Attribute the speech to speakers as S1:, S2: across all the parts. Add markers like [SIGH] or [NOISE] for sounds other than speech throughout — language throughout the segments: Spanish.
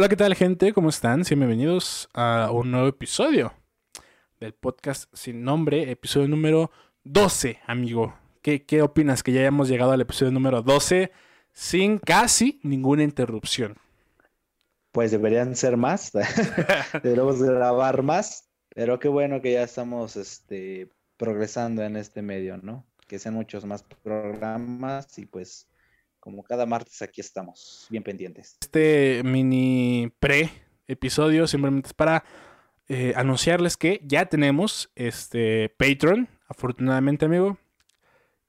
S1: Hola, ¿qué tal gente? ¿Cómo están? Bienvenidos a un nuevo episodio del podcast sin nombre, episodio número 12, amigo. ¿Qué, qué opinas que ya hayamos llegado al episodio número 12 sin casi ninguna interrupción?
S2: Pues deberían ser más, [LAUGHS] deberíamos grabar más, pero qué bueno que ya estamos este, progresando en este medio, ¿no? Que sean muchos más programas y pues como cada martes aquí estamos, bien pendientes.
S1: Este mini pre episodio simplemente es para eh, anunciarles que ya tenemos este Patreon, afortunadamente, amigo.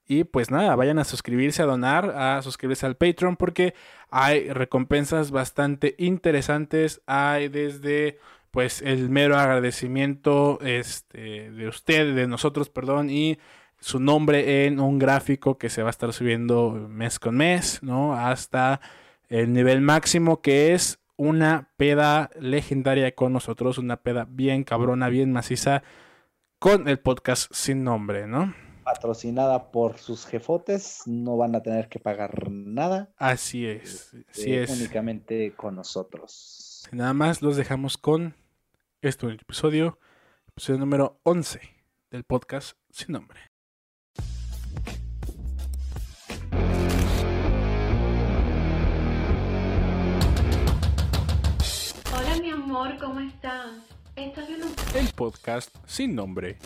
S1: Y pues nada, vayan a suscribirse, a donar, a suscribirse al Patreon porque hay recompensas bastante interesantes. Hay desde pues el mero agradecimiento este, de usted, de nosotros, perdón, y su nombre en un gráfico que se va a estar subiendo mes con mes, ¿no? Hasta el nivel máximo que es una peda legendaria con nosotros, una peda bien cabrona, bien maciza con el podcast sin nombre, ¿no?
S2: Patrocinada por sus jefotes, no van a tener que pagar nada.
S1: Así es, así
S2: eh,
S1: es.
S2: Únicamente con nosotros.
S1: Nada más los dejamos con este episodio, episodio número 11 del podcast sin nombre.
S3: Amor, ¿cómo viendo?
S1: El podcast sin nombre.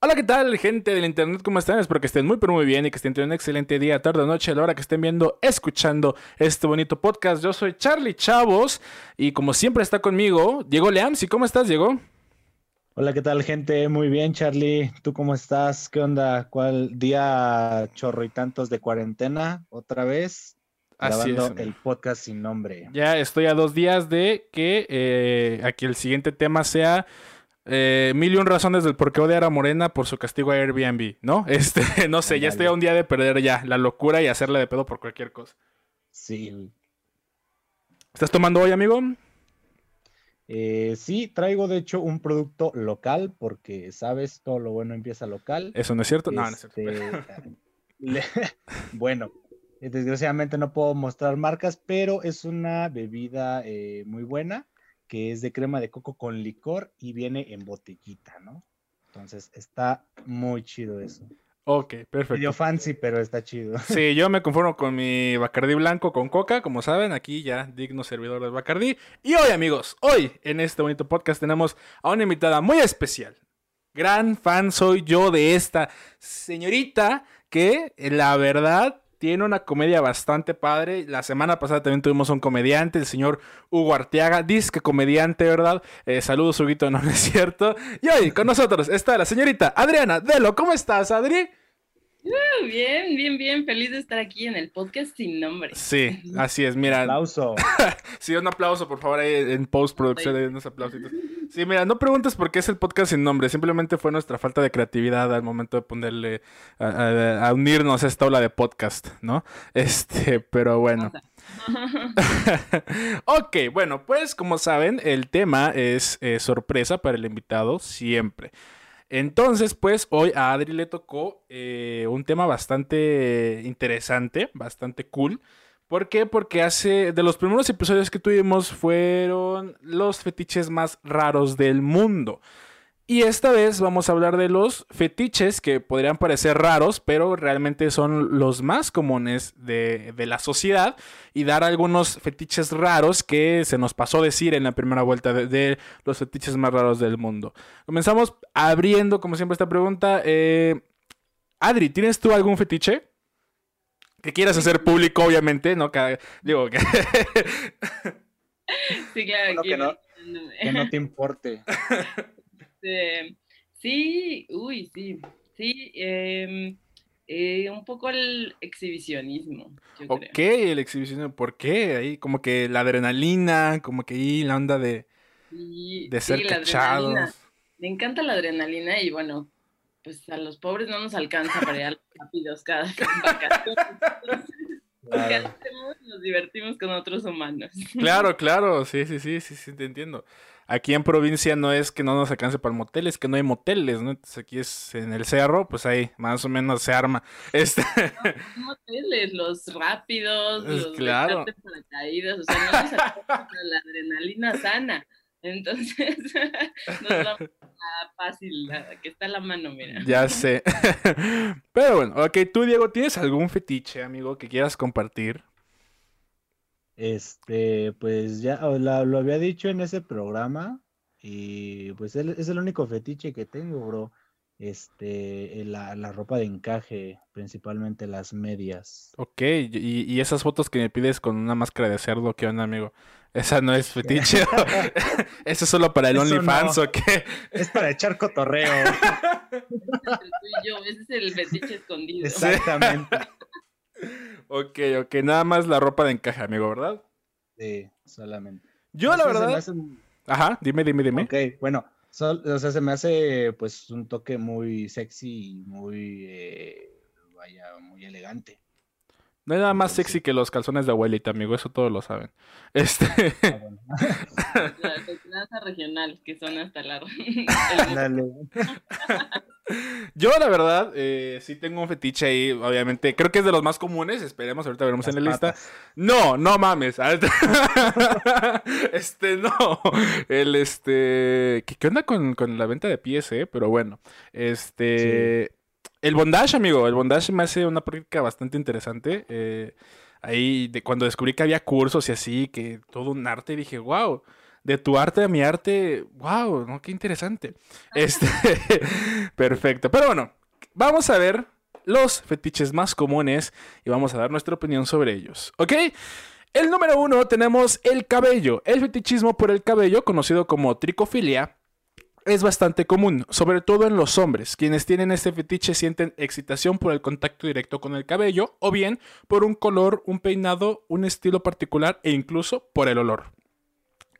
S1: Hola, ¿qué tal, gente del internet? ¿Cómo están? Espero que estén muy, pero muy bien y que estén teniendo un excelente día, tarde o noche, a la hora que estén viendo, escuchando este bonito podcast. Yo soy Charlie Chavos y como siempre está conmigo, Diego Leamsi. ¿Cómo estás, Diego?
S2: Hola, ¿qué tal, gente? Muy bien, Charlie. ¿Tú cómo estás? ¿Qué onda? ¿Cuál día chorro y tantos de cuarentena? ¿Otra vez?
S1: Así
S2: grabando
S1: es,
S2: el podcast sin nombre.
S1: Ya estoy a dos días de que eh, aquí el siguiente tema sea eh, mil y un razones del por qué odiar a Morena por su castigo a Airbnb, ¿no? [LAUGHS] Este, no sé, ya estoy a un día de perder ya la locura y hacerle de pedo por cualquier cosa.
S2: Sí.
S1: ¿Estás tomando hoy, amigo?
S2: Eh, sí, traigo de hecho un producto local porque, sabes, todo lo bueno empieza local.
S1: ¿Eso no es cierto? No, no es cierto.
S2: Este, [LAUGHS] [LAUGHS] le- [LAUGHS] bueno, desgraciadamente no puedo mostrar marcas, pero es una bebida eh, muy buena que es de crema de coco con licor y viene en botellita, ¿no? Entonces está muy chido eso.
S1: Ok, perfecto.
S2: Medio fancy, pero está chido. [LAUGHS]
S1: Sí, yo me conformo con mi Bacardí blanco con coca, como saben, aquí ya digno servidor del Bacardí. Y hoy, amigos, hoy en este bonito podcast tenemos a una invitada muy especial. Gran fan soy yo de esta señorita que, la verdad, tiene una comedia bastante padre. La semana pasada también tuvimos un comediante, el señor Hugo Arteaga, disque comediante, ¿verdad? Eh, saludos, Huguito, [LAUGHS] no, no es cierto. Y hoy con nosotros está la señorita Adriana Delo. ¿Cómo estás, Adri?
S3: Bien, bien, bien. Feliz de estar aquí en el podcast sin nombre.
S1: Sí, [LAUGHS] así es, mira.
S2: Aplauso. [LAUGHS]
S1: Sí, un aplauso, por favor, ahí en postproducción,
S3: Ay.
S1: ahí unos aplausitos. Sí, mira, no preguntes por qué es el podcast sin nombre, simplemente fue nuestra falta de creatividad al momento de ponerle, a, a- a unirnos a esta ola de podcast, ¿no? Este, pero bueno. [LAUGHS] ok, bueno, pues como saben, el tema es eh, sorpresa para el invitado siempre. Entonces, pues hoy a Adri le tocó eh, un tema bastante interesante, bastante cool. ¿Por qué? Porque hace de los primeros episodios que tuvimos fueron los fetiches más raros del mundo. Y esta vez vamos a hablar de los fetiches que podrían parecer raros, pero realmente son los más comunes de, de la sociedad. Y dar algunos fetiches raros que se nos pasó decir en la primera vuelta de, de los fetiches más raros del mundo. Comenzamos abriendo, como siempre, esta pregunta. Eh, Adri, ¿tienes tú algún fetiche? Que quieras hacer público, obviamente, ¿no? Que- digo, que...
S3: Sí, claro.
S2: Bueno,
S3: aquí
S2: que no-
S3: imaginándome.
S2: Que no te importe. [LAUGHS]
S3: Este, sí, uy, sí. Sí, em, eh, un poco el exhibicionismo, yo
S1: Ok,
S3: creo.
S1: el exhibicionismo, ¿por qué? Ahí como que la adrenalina, como que ahí la onda de,
S3: Sí,
S1: de
S3: sí,
S1: ser
S3: adrenalina.
S1: cachados.
S3: Me encanta la adrenalina y bueno, pues a los pobres no nos alcanza para ir a los [LAUGHS] rápidos cada [LAUGHS] vacaciones. Nos divertimos con otros humanos.
S1: Claro, [LAUGHS] claro, sí, sí, sí, sí, sí, te entiendo. Aquí en provincia no es que no nos alcance para el motel, es que no hay moteles, ¿no? Entonces aquí es en el cerro, pues ahí más o menos se arma. [LAUGHS] Este...
S3: No, moteles, los rápidos, los
S1: claro.
S3: paracaídas, o sea, no les la adrenalina sana. Entonces, [LAUGHS] nos vamos a fácil, la, que está a la mano, mira.
S1: Ya sé. [LAUGHS] Pero bueno, ok, tú, Diego, ¿tienes algún fetiche, amigo, que quieras compartir?
S2: Este, pues ya lo había dicho en ese programa y pues es el único fetiche que tengo, bro. Este, la, la ropa de encaje, principalmente las medias.
S1: Ok, y, y, esas fotos que me pides con una máscara de cerdo, ¿qué onda, amigo? Esa no es fetiche. [LAUGHS] [LAUGHS] Eso es solo para el OnlyFans, ¿o qué?
S2: Es para echar [LAUGHS] cotorreo.
S3: ese es el fetiche escondido.
S2: Exactamente.
S1: Ok, ok, nada más la ropa de encaje, amigo, ¿verdad?
S2: Sí, solamente.
S1: Yo, la verdad. Ajá, dime, dime, dime.
S2: Ok, bueno, o sea, se me hace pues un toque muy sexy y muy, eh, vaya, muy elegante.
S1: No hay nada más sexy que los calzones de abuelita, amigo, eso todos lo saben. Este.
S3: Ah, [LAUGHS] la regional, que son hasta la. [LAUGHS] [LAUGHS]
S1: Yo, la verdad, eh, sí tengo un fetiche ahí, obviamente. Creo que es de los más comunes. Esperemos, ahorita veremos en la lista. No, no mames. este, no. El este. ¿Qué, onda con, la venta de pies, eh? Pero bueno. Este. El bondage, amigo. El bondage me hace una práctica bastante interesante. Eh, ahí, de cuando descubrí que había cursos y así, que todo un arte, dije, wow, de tu arte a mi arte, wow, ¿no? Qué interesante. Este, [LAUGHS] perfecto. Pero bueno, vamos a ver los fetiches más comunes y vamos a dar nuestra opinión sobre ellos. ¿Ok? El número uno tenemos el cabello. El fetichismo por el cabello, conocido como tricofilia, es bastante común, sobre todo en los hombres. Quienes tienen este fetiche sienten excitación por el contacto directo con el cabello o bien por un color, un peinado, un estilo particular e incluso por el olor.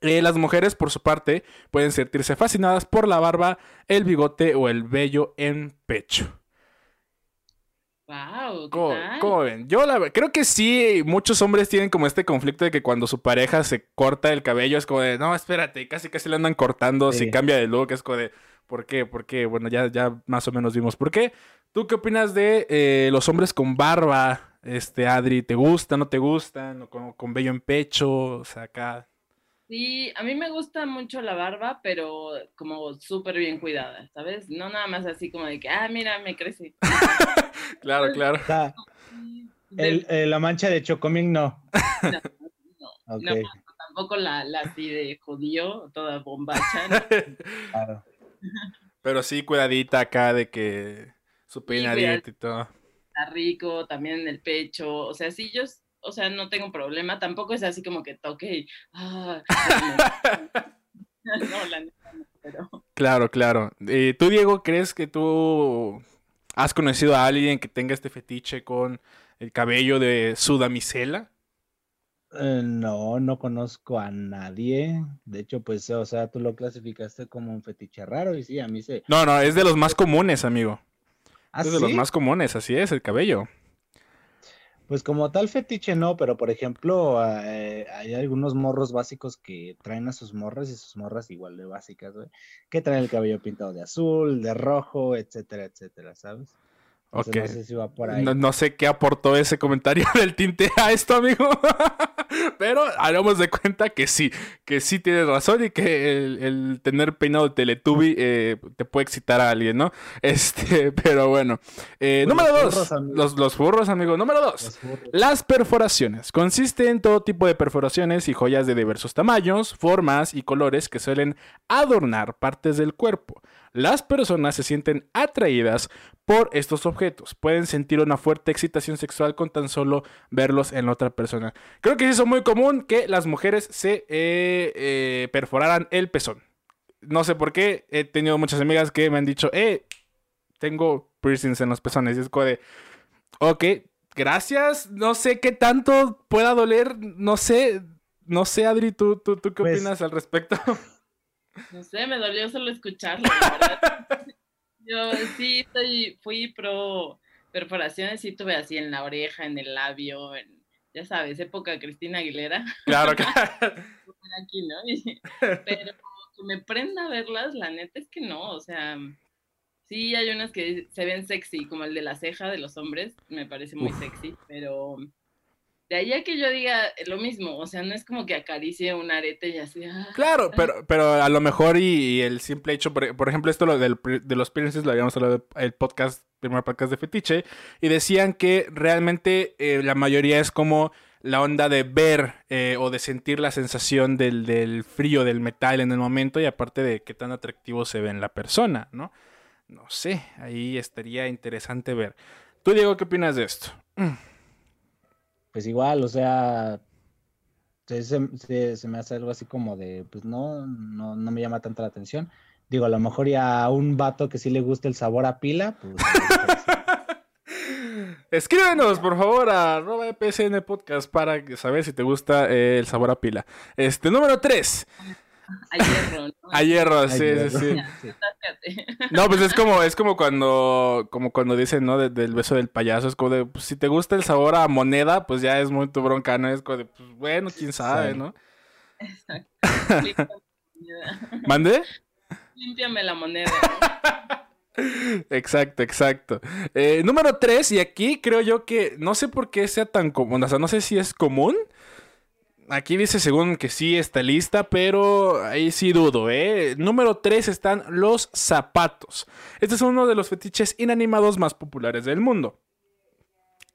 S1: Eh, las mujeres, por su parte, pueden sentirse fascinadas por la barba, el bigote o el vello en pecho.
S3: Wow,
S1: ¿Cómo, ven? Yo la, creo que sí, muchos hombres tienen como este conflicto de que cuando su pareja se corta el cabello es como de, no, espérate, casi casi le andan cortando si cambia de look, es como de, ¿por qué? ¿Por qué? Bueno, ya, ya más o menos vimos por qué. ¿Tú qué opinas de eh, los hombres con barba, este, Adri? ¿Te gusta, no te gustan? ¿O con, con vello en pecho? O sea, acá...
S3: Sí, a mí me gusta mucho la barba, pero como súper bien cuidada, ¿sabes? No nada más así como de que, ah, mira, me crece. [LAUGHS]
S1: claro, claro.
S2: el, la mancha de Chocoming no.
S3: No, [LAUGHS] no, tampoco la, la así de judío, toda bombacha. [LAUGHS]
S1: Claro. Pero sí, cuidadita acá de que su peinadito y todo.
S3: Está rico, también en el pecho. O sea, sí, yo o sea, no tengo problema, tampoco es así como que toque y, ah, [LAUGHS] no, la neta pero...
S1: Claro, claro. Eh, ¿Tú, Diego, crees que tú has conocido a alguien que tenga este fetiche con el cabello de su damisela?
S2: Eh, no, no conozco a nadie. De hecho, pues, o sea, tú lo clasificaste como un fetiche raro y sí, a mí se...
S1: No, no, es de los más comunes, amigo.
S2: ¿Ah,
S1: es de los más comunes, así es, el cabello.
S2: Pues como tal fetiche no, pero por ejemplo, eh, hay algunos morros básicos que traen a sus morras y sus morras igual de básicas, que traen el cabello pintado de azul, de rojo, etcétera, etcétera, ¿sabes?
S1: Ok. No sé, si va por ahí. No, sé qué aportó ese comentario [LAUGHS] del tinte a esto, amigo. [LAUGHS] Pero hagamos de cuenta que sí, que sí tienes razón y que el, tener peinado de Teletubby eh, te puede excitar a alguien, ¿no? [LAUGHS] Este, pero bueno. Eh, pues número dos. los, los furros, amigo. Número dos. Las perforaciones. Consiste en todo tipo de perforaciones y joyas de diversos tamaños, formas y colores que suelen adornar partes del cuerpo. Las personas se sienten atraídas por estos objetos. Pueden sentir una fuerte excitación sexual con tan solo verlos en otra persona. Creo que es muy común que las mujeres se eh, eh, perforaran el pezón. No sé por qué. He tenido muchas amigas que me han dicho, eh, tengo piercings en los pezones. Y es como de, ok, gracias. No sé qué tanto pueda doler. No sé. No sé, Adri, ¿tú, tú, qué pues opinas al respecto?
S3: No sé, me dolió solo escucharlo. [LAUGHS] Yo sí estoy, fui pro perforaciones, sí tuve así en la oreja, en el labio, en, ya sabes, época Cristina Aguilera.
S1: Claro, [LAUGHS] claro.
S3: Aquí, ¿no? [LAUGHS] Pero que me prenda verlas, la neta es que no, o sea, sí hay unas que se ven sexy, como el de la ceja de los hombres, me parece muy sexy, pero de ahí a que yo diga lo mismo, o sea, no es como que acaricie un arete y así. ah,
S1: Claro, pero, pero a lo mejor y, y el simple hecho, por, por ejemplo, esto lo del, de los piercings lo habíamos hablado en el podcast, primer podcast de Fetiche, y decían que realmente eh, la mayoría es como la onda de ver eh, o de sentir la sensación del, del frío del metal en el momento y aparte de qué tan atractivo se ve en la persona, ¿no? No sé, ahí estaría interesante ver. Tú, Diego, ¿qué opinas de esto?
S2: Pues igual, o sea, se, se- me hace algo así como de, pues no, no, no me llama tanta la atención. Digo, a lo mejor ya a un vato que sí le gusta el sabor a pila, pues... lo mejor sí.
S1: Escríbenos, por favor, a arroba EPSN Podcast para saber si te gusta eh, el sabor a pila. Este, número 3.
S3: A hierro, ¿no?
S1: A hierro, sí, [LAUGHS] sí, sí. No, pues es como, es como cuando, como cuando dicen, ¿no? De- del beso del payaso, es como de, pues, si te gusta el sabor a moneda, pues ya es muy tu bronca, ¿no? Es como de, pues bueno, quién sabe,
S2: Sí.
S1: ¿no?
S3: Exacto. [LAUGHS]
S1: ¿Mande?
S3: Límpiame la moneda. ¿no? [LAUGHS]
S1: Exacto, exacto. Eh, número 3, y aquí creo yo que no sé por qué sea tan común, o sea, no sé si es común. Aquí dice según que sí está lista, pero ahí sí dudo, ¿eh? Número 3 están los zapatos. Este es uno de los fetiches inanimados más populares del mundo.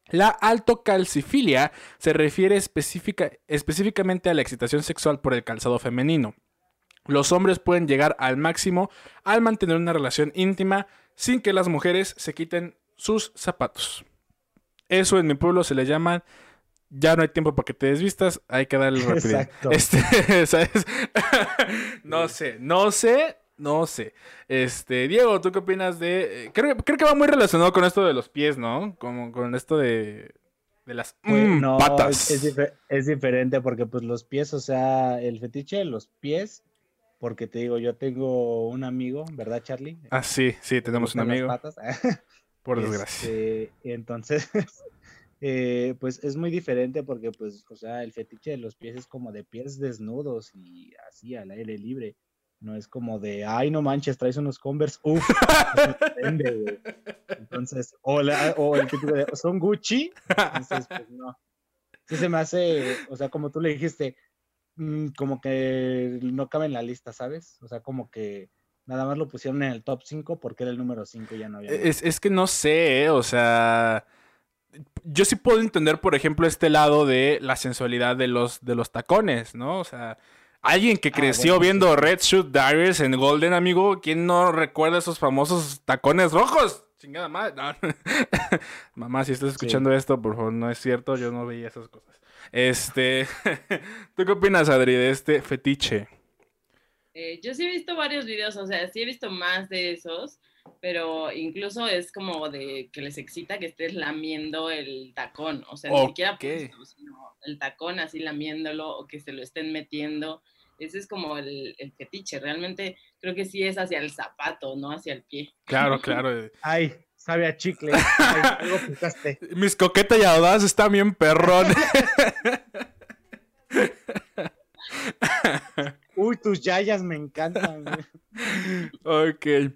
S1: La altocalcifilia se refiere específica- específicamente a la excitación sexual por el calzado femenino. Los hombres pueden llegar al máximo al mantener una relación íntima sin que las mujeres se quiten sus zapatos. Eso en mi pueblo se le llama ya no hay tiempo para que te desvistas, hay que darle [LAUGHS] rápido.
S2: Exacto.
S1: Este, [LAUGHS] ¿sabes? [LAUGHS] no sé, no sé, no sé. Este, Diego, ¿tú qué opinas de eh, creo, creo que va muy relacionado con esto de los pies, ¿no? Como con esto de de las
S2: Pues,
S1: mm,
S2: no,
S1: patas.
S2: Es, es dife- es diferente porque pues los pies, o sea, el fetiche de los pies, porque te digo, yo tengo un amigo, ¿verdad, Charlie?
S1: Ah, sí, sí, tenemos un amigo,
S2: patas.
S1: por desgracia.
S2: Este, entonces, eh, pues es muy diferente porque, pues, o sea, el fetiche de los pies es como de pies desnudos y así al aire libre. No es como de, ay, no manches, traes unos Converse, uff, [LAUGHS] Entonces, o, la- o el típico de, son Gucci, entonces, pues no. Sí se me hace, o sea, como tú le dijiste, mm, como que no cabe en la lista, ¿sabes? O sea, como que nada más lo pusieron en el top 5 porque era el número 5 y ya no había. más.
S1: Es, es que no sé, ¿eh? o sea, yo sí puedo entender, por ejemplo, este lado de la sensualidad de los, de los tacones, ¿no? O sea, alguien que
S2: Ah,
S1: creció
S2: bueno,
S1: viendo
S2: sí.
S1: Red Shoot Diaries en Golden, amigo, ¿quién no recuerda esos famosos tacones rojos? Chingada madre. no. [LAUGHS] Mamá, si estás escuchando esto, por favor, no es cierto, yo no veía esas cosas. Este, [LAUGHS] ¿tú qué opinas, Adri, de este fetiche?
S3: Eh, yo sí he visto varios videos, o sea, sí he visto más de esos, pero incluso es como de que les excita que estés lamiendo el tacón, o sea, ni siquiera puesto, sino el tacón así lamiéndolo o que se lo estén metiendo. Ese es como el, el fetiche, realmente creo que sí es hacia el zapato, no hacia el pie.
S1: Claro, [LAUGHS] claro.
S2: Ay, sabe a chicle. [LAUGHS] Ay, algo picaste.
S1: Mis coquetas y audaz están bien perrón.
S2: Uy, tus yayas me encantan. güey. [LAUGHS]
S1: ok.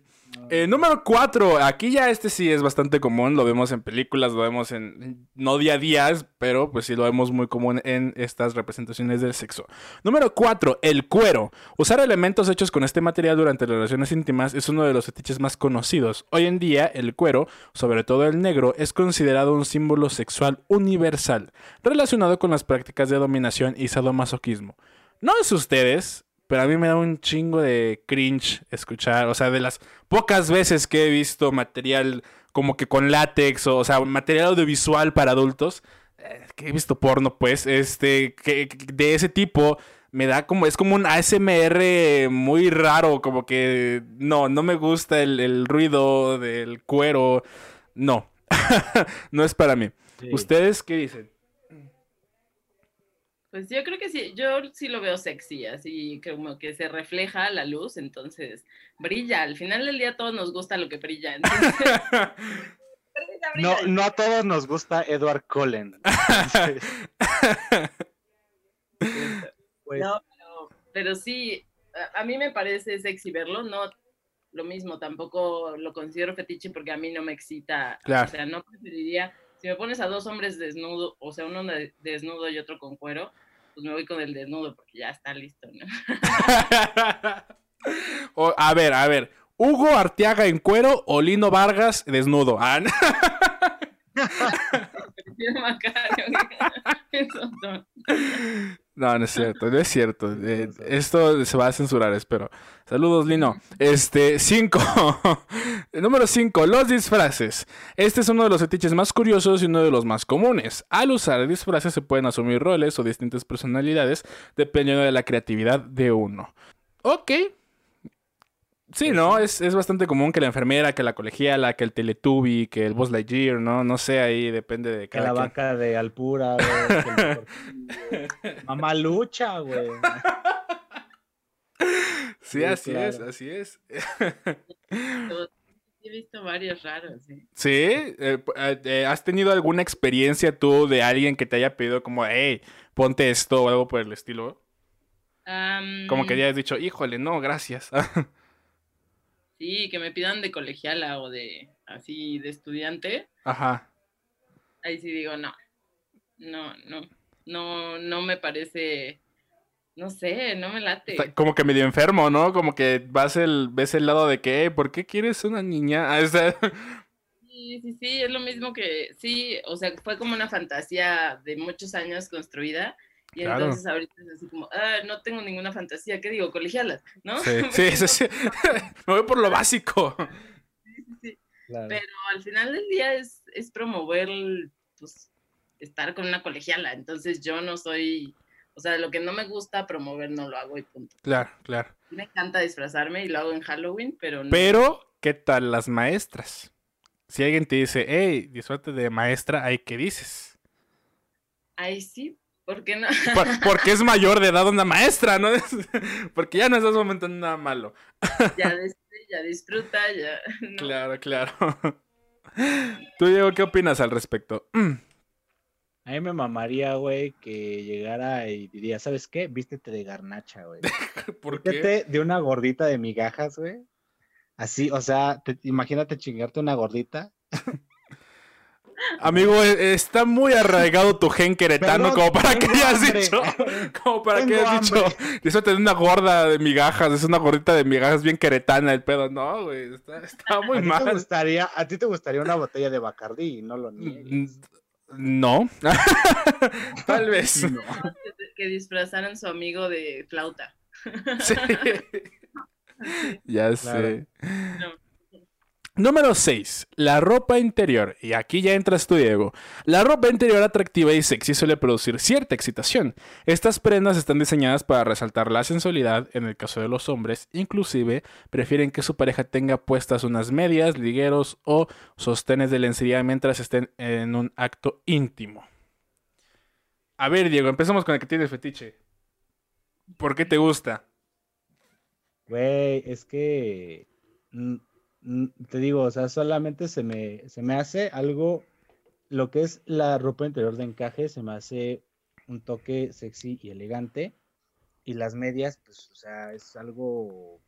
S1: Eh, número 4. Aquí ya este sí es bastante común. Lo vemos en películas, lo vemos en. No día a día, pero pues sí lo vemos muy común en estas representaciones del sexo. Número 4. El cuero. Usar elementos hechos con este material durante las relaciones íntimas es uno de los fetiches más conocidos. Hoy en día, el cuero, sobre todo el negro, es considerado un símbolo sexual universal, relacionado con las prácticas de dominación y sadomasoquismo. No sé ustedes, pero a mí me da un chingo de cringe escuchar, o sea, de las pocas veces que he visto material como que con látex, o, o sea, material audiovisual para adultos, eh, que he visto porno, pues, este, que, que de ese tipo, me da como, es como un ASMR muy raro, como que no, no me gusta el, el ruido del cuero, no, [LAUGHS] no es para mí.
S2: Sí.
S1: ¿Ustedes qué dicen?
S3: Pues yo creo que sí, yo sí lo veo sexy, así como que se refleja la luz, entonces brilla. Al final del día a todos nos gusta lo que brilla. Entonces, [LAUGHS]
S2: No, no a todos nos gusta Edward Cullen. [LAUGHS] Pues,
S3: No, pero, pero sí, a, a mí me parece sexy verlo, no lo mismo, tampoco lo considero fetiche porque a mí no me excita,
S1: Claro.
S3: o sea, no preferiría, si me pones a dos hombres desnudo, o sea, uno de- desnudo y otro con cuero, pues me voy con el desnudo porque ya está listo, ¿no? [LAUGHS]
S1: O- a ver, a ver. Hugo Arteaga en cuero o Lino Vargas desnudo. Ah, [LAUGHS] [LAUGHS] no. [LAUGHS]
S3: No.
S1: No, no es cierto, no es cierto. Eh, esto se va a censurar, espero. Saludos, Lino. Este, 5. [LAUGHS] Número 5, los disfraces. Este es uno de los fetiches más curiosos y uno de los más comunes. Al usar disfraces se pueden asumir roles o distintas personalidades dependiendo de la creatividad de uno. Ok. Sí, ¿no? Es, es bastante común que la enfermera, que la colegiala, que el Teletubby, que el Buzz Lightyear, ¿no? No sé, ahí depende de
S2: Que
S1: cada
S2: la
S1: quien.
S2: vaca de Alpura, [LAUGHS] güey. que. Mamá lucha, güey.
S1: Sí,
S2: Sí,
S1: así es, así es. [LAUGHS]
S3: He visto varios raros, sí.
S1: Sí, eh, eh, eh, ¿has tenido alguna experiencia tú de alguien que te haya pedido como, hey, ponte esto o algo por el estilo? Como que ya has dicho, híjole, no, gracias. [LAUGHS]
S3: Sí, que me pidan de colegiala o de así de estudiante.
S1: Ajá.
S3: Ahí sí digo, no. No, no. No, no me parece. No sé, no me late.
S1: Está como que medio enfermo, ¿no? Como que vas el, ves el lado de que, "Hey, ¿por qué quieres una niña? Ah, o sea, [LAUGHS]
S3: Sí, sí, sí, es lo mismo que. Sí, o sea, fue como una fantasía de muchos años construida. Y
S1: Claro.
S3: entonces ahorita es así como, ah, no tengo ninguna fantasía. ¿Qué digo? Colegialas, ¿no?
S1: sí, [LAUGHS] sí, sí, sí. [LAUGHS] Me voy por lo básico.
S3: Sí,
S2: Claro.
S3: Pero al final del día es, es promover, pues, estar con una colegiala. Entonces yo no soy, o sea, lo que no me gusta promover no lo hago y punto.
S1: Claro, claro.
S3: Me encanta disfrazarme y lo hago en Halloween, pero no.
S1: Pero, ¿qué tal las maestras? Si alguien te dice, hey, disfrute de maestra, ¿ahí qué dices?
S3: Ay, sí, ¿por qué no?
S1: Por- [LAUGHS] porque es mayor de edad una maestra, ¿no? [LAUGHS] porque ya no estás fomentando nada malo. [LAUGHS]
S3: ya, disfruta, ya. no.
S1: Claro, claro. Tú, Diego, ¿qué opinas al respecto?
S2: A mí me mamaría, güey, que llegara y diría, ¿sabes qué? Vístete de garnacha, güey.
S1: ¿Por qué?
S2: Vístete de una gordita de migajas, güey. Así, o sea, te- imagínate chingarte una gordita.
S1: Amigo, e- está muy arraigado tu gen queretano
S2: Perdón,
S1: como para que hayas
S2: hambre.
S1: dicho. Como para que hayas dicho. Disfrute de una gorda de migajas. Es una gordita de migajas bien queretana el pedo. No, güey. Está, está muy
S2: ¿A ti, te
S1: mal.
S2: gustaría, a ti te gustaría una botella de Bacardí, no lo niegues.
S1: No. [LAUGHS] Tal vez.
S2: No.
S3: Que, que disfrazaran su amigo de flauta.
S1: Sí. [LAUGHS] Ya
S2: Claro.
S1: sé.
S3: No.
S1: Número 6. La ropa interior. Y aquí ya entras tú, Diego. La ropa interior atractiva y sexy suele producir cierta excitación. Estas prendas están diseñadas para resaltar la sensualidad. En el caso de los hombres, inclusive, prefieren que su pareja tenga puestas unas medias, ligueros o sostenes de lencería mientras estén en un acto íntimo. A ver, Diego, empezamos con el que tiene fetiche. ¿Por qué te gusta?
S2: Güey, es que mm, te digo, o sea, solamente se me, se me hace algo, lo que es la ropa interior de encaje, se me hace un toque sexy y elegante. Y las medias, pues, o sea, es algo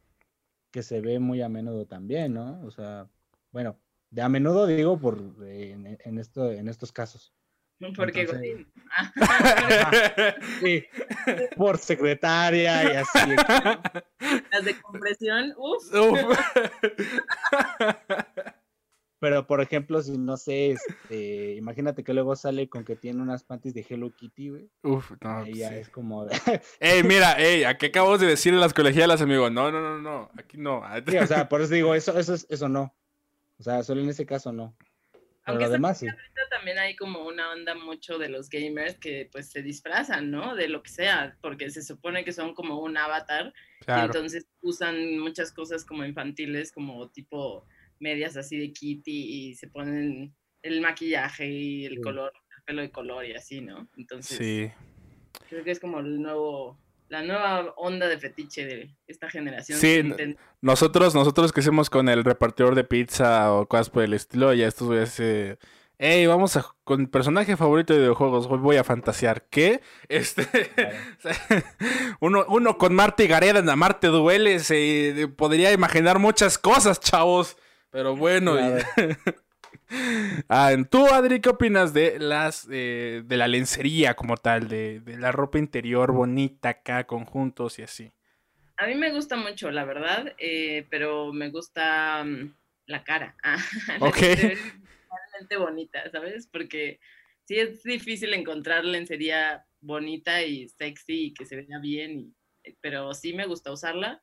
S2: que se ve muy a menudo también, ¿no? O sea, bueno, de a menudo digo por eh, en, en esto, en estos casos.
S3: Porque
S2: Entonces-
S3: Godín.
S2: Sí, por secretaria y así. [LAUGHS]
S3: las de compresión, uff.
S1: Uf.
S2: Pero, por ejemplo, si no sé, este, imagínate que luego sale con que tiene unas panties de Hello Kitty, güey.
S1: Uf, no.
S2: Ahí ya
S1: sí.
S2: es como de- [LAUGHS]
S1: Ey, mira, ey, aquí acabamos de decirle a las colegialas, amigo. No, no, no, no, aquí no.
S2: Sí, o sea, por eso digo, eso, eso, es- eso no. O sea, solo en ese caso no.
S3: Aunque
S2: lo
S3: se
S2: demás sí.
S3: ahorita también hay como una onda mucho de los gamers que pues se disfrazan, ¿no? De lo que sea, porque se supone que son como un avatar y
S1: Claro.
S3: entonces usan muchas cosas como infantiles, como tipo medias así de Kitty y se ponen el maquillaje y el
S2: Sí.
S3: color, el pelo de color y así, ¿no? Entonces
S1: Sí.
S3: creo que es como el nuevo, la nueva onda de fetiche de esta generación.
S1: Sí, Nosotros, nosotros que hacemos con el repartidor de pizza o cosas por el estilo, ya estos güeyes se hey, vamos a, con personaje favorito de videojuegos, hoy voy a fantasear. ¿Qué? [LAUGHS] Este, [LAUGHS] uno, uno con Marte Gareda en Marte Duele se podría imaginar muchas cosas, chavos. Pero bueno. [LAUGHS] ah, tú, Adri, ¿qué opinas de las eh, de la lencería como tal, de, de, la ropa interior bonita acá, conjuntos y así?
S3: A mí me gusta mucho, la verdad, eh, pero me gusta um, la cara. [LAUGHS] Ah,
S1: ok.
S3: realmente bonita, ¿sabes? Porque sí es difícil encontrar lencería bonita y sexy y que se vea bien, y, pero sí me gusta usarla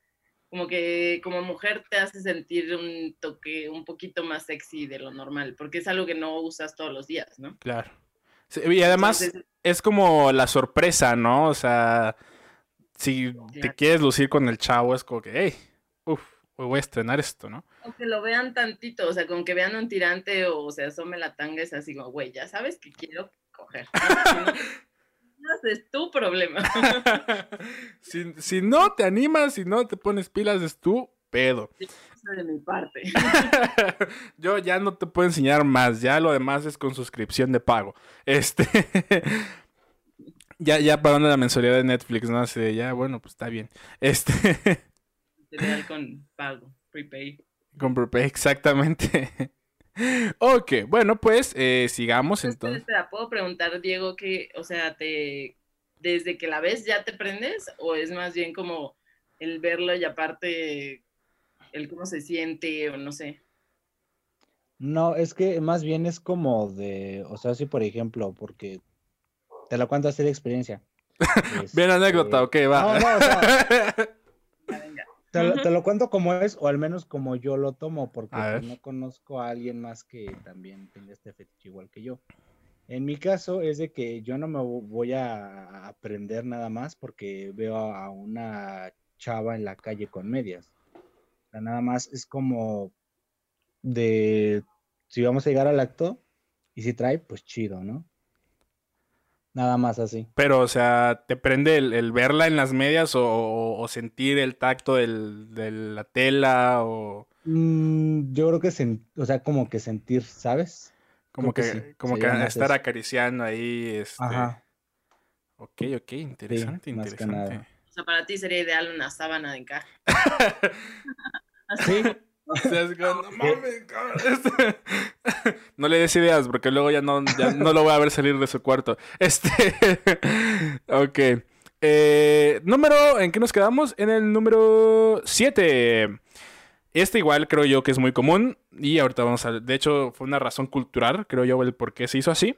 S3: como que como mujer te hace sentir un toque un poquito más sexy de lo normal, porque es algo que no usas todos los días, ¿no?
S1: Claro. y además es como la sorpresa, ¿no? O sea, si te quieres lucir con el chavo, es como que, hey, uff, voy a estrenar esto, ¿no?
S3: O que lo vean tantito, o sea, con que vean un tirante o se asome la tanga, es así como, güey, ya sabes que quiero coger. [LAUGHS] es tu problema. [LAUGHS]
S1: si, no te animas, si no te pones pilas, es tu pedo. [LAUGHS]
S3: de mi parte. [LAUGHS]
S1: Yo ya no te puedo enseñar más, ya lo demás es con suscripción de pago. Este. ya, ya pagando la mensualidad de Netflix, ¿no? Así ya, bueno, pues está bien. Este.
S3: con pago, prepay.
S1: Con prepay, exactamente. [LAUGHS] Ok, bueno, pues eh, sigamos entonces.
S3: Espera, ¿puedo preguntar, Diego, que, o sea, te desde que la ves ya te prendes o es más bien como el verlo y aparte el cómo se siente o no sé?
S2: No, es que más bien es como de, o sea, sí, por ejemplo, porque te lo cuento así de experiencia. [LAUGHS]
S1: Bien anécdota, ok, va. No, no, o sea, [LAUGHS]
S2: Te, lo cuento como es, o al menos como yo lo tomo, porque pues, no conozco a alguien más que también tenga este fetiche igual que yo. En mi caso es de que yo no me voy a aprender nada más porque veo a una chava en la calle con medias. O sea, nada más es como de si vamos a llegar al acto y si trae, pues chido, ¿no? Nada más así.
S1: Pero, o sea, ¿te prende el, verla en las medias o, sentir el tacto de la tela? O...
S2: Mm, yo creo que, o sea, como que sentir, ¿sabes?
S1: Como que, como que estar acariciando ahí. Este... Ajá. Ok, ok, interesante, interesante.
S3: O sea, para ti sería ideal una sábana de encaje. [LAUGHS] [LAUGHS]
S1: sí. O sea, no mames, [LAUGHS] este, [LAUGHS] No le des ideas porque luego ya no, no lo voy a ver salir de su cuarto. [LAUGHS] Este. ok. Eh, número, ¿en qué nos quedamos? En el número 7. Este igual creo yo que es muy común y ahorita vamos a... De hecho, fue una razón cultural, creo yo, el por qué se hizo así.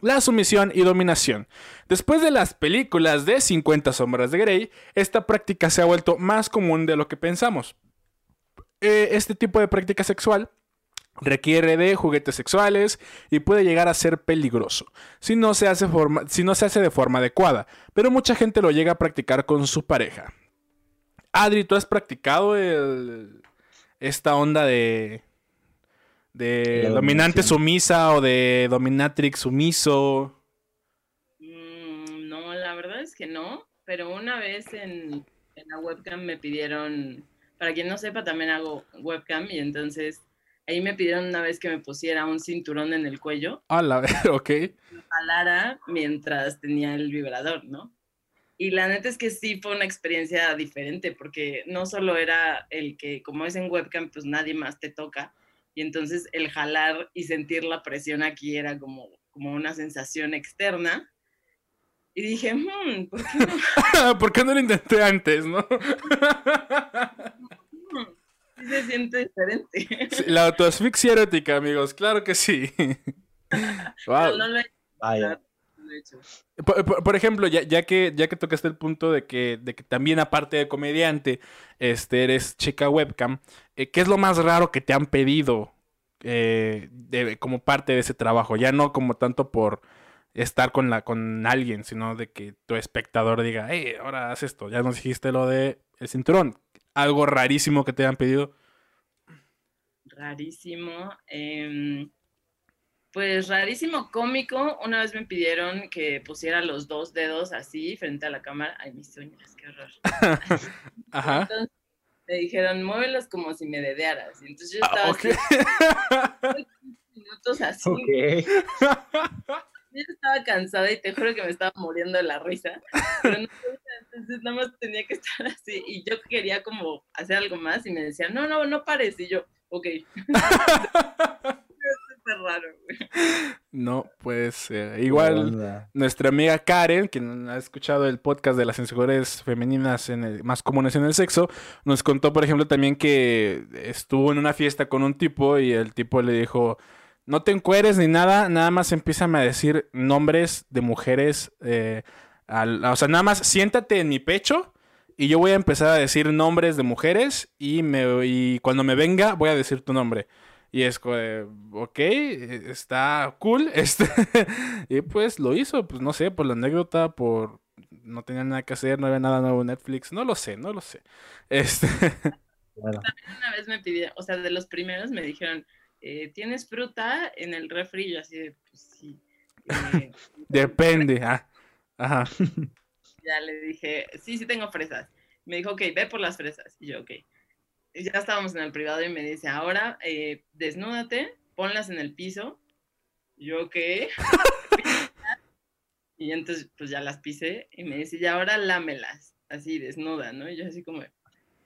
S1: La sumisión y dominación. Después de las películas de 50 sombras de Grey, esta práctica se ha vuelto más común de lo que pensamos. Eh, este tipo de práctica sexual requiere de juguetes sexuales y puede llegar a ser peligroso si no, se hace si no se hace de forma adecuada, pero mucha gente lo llega a practicar con su pareja. Adri, ¿tú has practicado el, esta onda de, de dominante sumisa o de dominatrix sumiso?
S3: Mm, no, la verdad es que no, pero una vez en, la webcam me pidieron, para quien no sepa, también hago webcam y entonces ahí me pidieron una vez que me pusiera un cinturón en el cuello.
S1: Ah, la [LAUGHS] ok.
S3: Me jalara mientras tenía el vibrador, ¿no? Y la neta es que sí fue una experiencia diferente, porque no solo era el que, como es en webcam, pues nadie más te toca. Y entonces el jalar y sentir la presión aquí era como, como una sensación externa. Y dije, hmm, ¿por qué
S1: no? [LAUGHS] ¿Por qué no lo intenté antes, no? [LAUGHS] [LAUGHS]
S3: se siente diferente.
S1: la autoasfixia erótica, amigos, claro que sí. [LAUGHS]
S3: wow. No, lo he...
S1: Por, ejemplo, ya, ya, que, ya que tocaste el punto de que, de que también aparte de comediante, este, eres chica webcam, eh, ¿qué es lo más raro que te han pedido eh, como parte de ese trabajo? Ya no como tanto por estar con, la, con alguien, sino de que tu espectador diga, hey, ahora haz esto, ya nos dijiste lo de el cinturón. Algo rarísimo que te han pedido.
S3: Rarísimo. Eh pues rarísimo, cómico. Una vez me pidieron que pusiera los dos dedos así frente a la cámara. Ay, mis uñas, qué horror. [LAUGHS]
S1: Ajá.
S3: Entonces me dijeron, muévelos como si me dedearas. Y entonces yo ah, estaba así, [LAUGHS] minutos así.
S2: Ok. [LAUGHS]
S3: Yo estaba cansada y te juro que me estaba muriendo de la risa. Pero no entonces nada más tenía que estar así. Y yo quería como hacer algo más y me decían, no, no, no pares. Y yo, ok. [LAUGHS] Es súper raro, güey.
S1: No, pues eh, igual nuestra amiga Karen, quien ha escuchado el podcast de las inseguridades femeninas en el- más comunes en el sexo, nos contó, por ejemplo, también que estuvo en una fiesta con un tipo y el tipo le dijo, no te encueres ni nada, nada más empiezan a decir nombres de mujeres, eh, al- o sea, nada más siéntate en mi pecho y yo voy a empezar a decir nombres de mujeres y, me, y cuando me venga voy a decir tu nombre. Y es como, de, ok, eh, está cool. [LAUGHS] Este, y pues lo hizo, pues no sé, por la anécdota, por no tenía nada que hacer, no había nada nuevo en Netflix, no lo sé, no lo sé. Este, [LAUGHS]
S2: Claro.
S3: Una vez me pidieron, o sea, de los primeros me dijeron, eh, ¿tienes fruta en el refri? Yo así de, pues sí. Eh, [LAUGHS]
S1: depende. [LAUGHS] ah, ajá. [LAUGHS]
S3: ya le dije, sí, sí tengo fresas. Me dijo, ok, ve por las fresas. Y yo, ok. Y ya estábamos en el privado y me dice, ahora eh, desnúdate, ponlas en el piso. Y yo, ok. y entonces, pues ya las pisé y me dice, y ahora lámelas, así desnuda, ¿no? Y yo así como,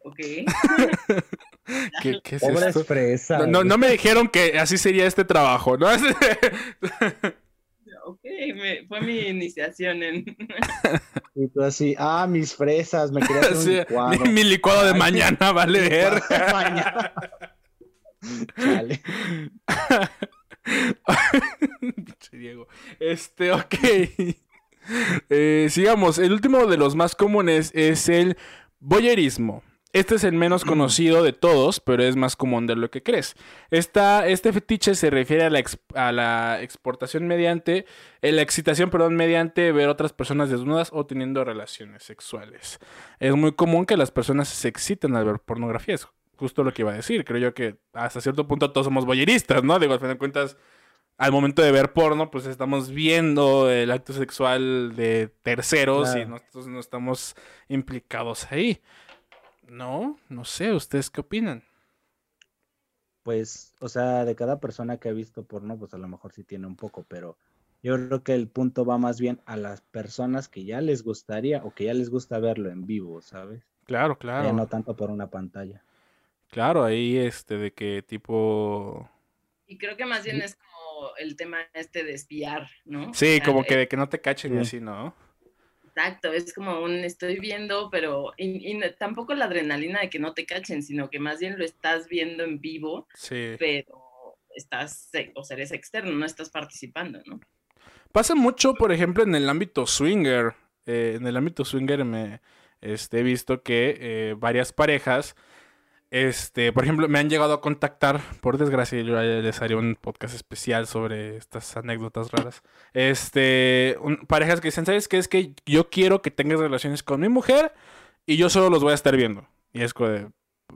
S3: ok. [LAUGHS]
S1: ¿Qué, qué es
S2: Pobres
S1: esto?
S2: fresas.
S1: No, no, no me dijeron que así sería este trabajo, ¿no? [LAUGHS]
S3: ok, me- fue mi iniciación en... [LAUGHS]
S2: Y tú así, ah, mis fresas, me quería hacer un
S1: Sí,
S2: licuado.
S1: mi, mi licuado de
S2: Ay,
S1: mañana, vale ver.
S2: Mañana. Chale.
S1: Diego. Este, ok. Eh, sigamos. El último de los más comunes es el voyerismo. Este es el menos conocido de todos, pero es más común de lo que crees. Esta, este fetiche se refiere a la, ex- a la exportación mediante, eh, la excitación, perdón, mediante ver otras personas desnudas o teniendo relaciones sexuales. Es muy común que las personas se exciten al ver pornografía. Es justo lo que iba a decir. Creo yo que hasta cierto punto todos somos voyeristas, ¿no? Digo, al final de cuentas, al momento de ver porno, pues estamos viendo el acto sexual de terceros y nosotros no estamos implicados ahí. No, no sé, ¿ustedes qué opinan?
S2: Pues, o sea, de cada persona que ha visto porno, pues a lo mejor sí tiene un poco, pero yo creo que el punto va más bien a las personas que ya les gustaría o que ya les gusta verlo en vivo, ¿sabes?
S1: Claro,
S2: Ya
S1: claro.
S2: no tanto por una pantalla.
S1: Claro, ahí este de que tipo...
S3: Y creo que más bien es como el tema este de espiar, ¿no? O
S1: Sí,
S3: sea,
S1: como
S3: eh,
S1: que de que no te cachen y
S2: Sí.
S1: así, ¿no?
S3: Exacto, es como un estoy viendo, pero y, tampoco la adrenalina de que no te cachen, sino que más bien lo estás viendo en vivo,
S1: Sí.
S3: pero estás, eh, o sea, eres externo, no estás participando, ¿no?
S1: Pasa mucho, por ejemplo, en el ámbito swinger. Eh, en el ámbito swinger me este, he visto que eh, varias parejas, este, por ejemplo, me han llegado a contactar, por desgracia, yo les haré un podcast especial sobre estas anécdotas raras. Este, parejas que dicen, ¿sabes qué? Es que yo quiero que tengas relaciones con mi mujer y yo solo los voy a estar viendo. Y es como de,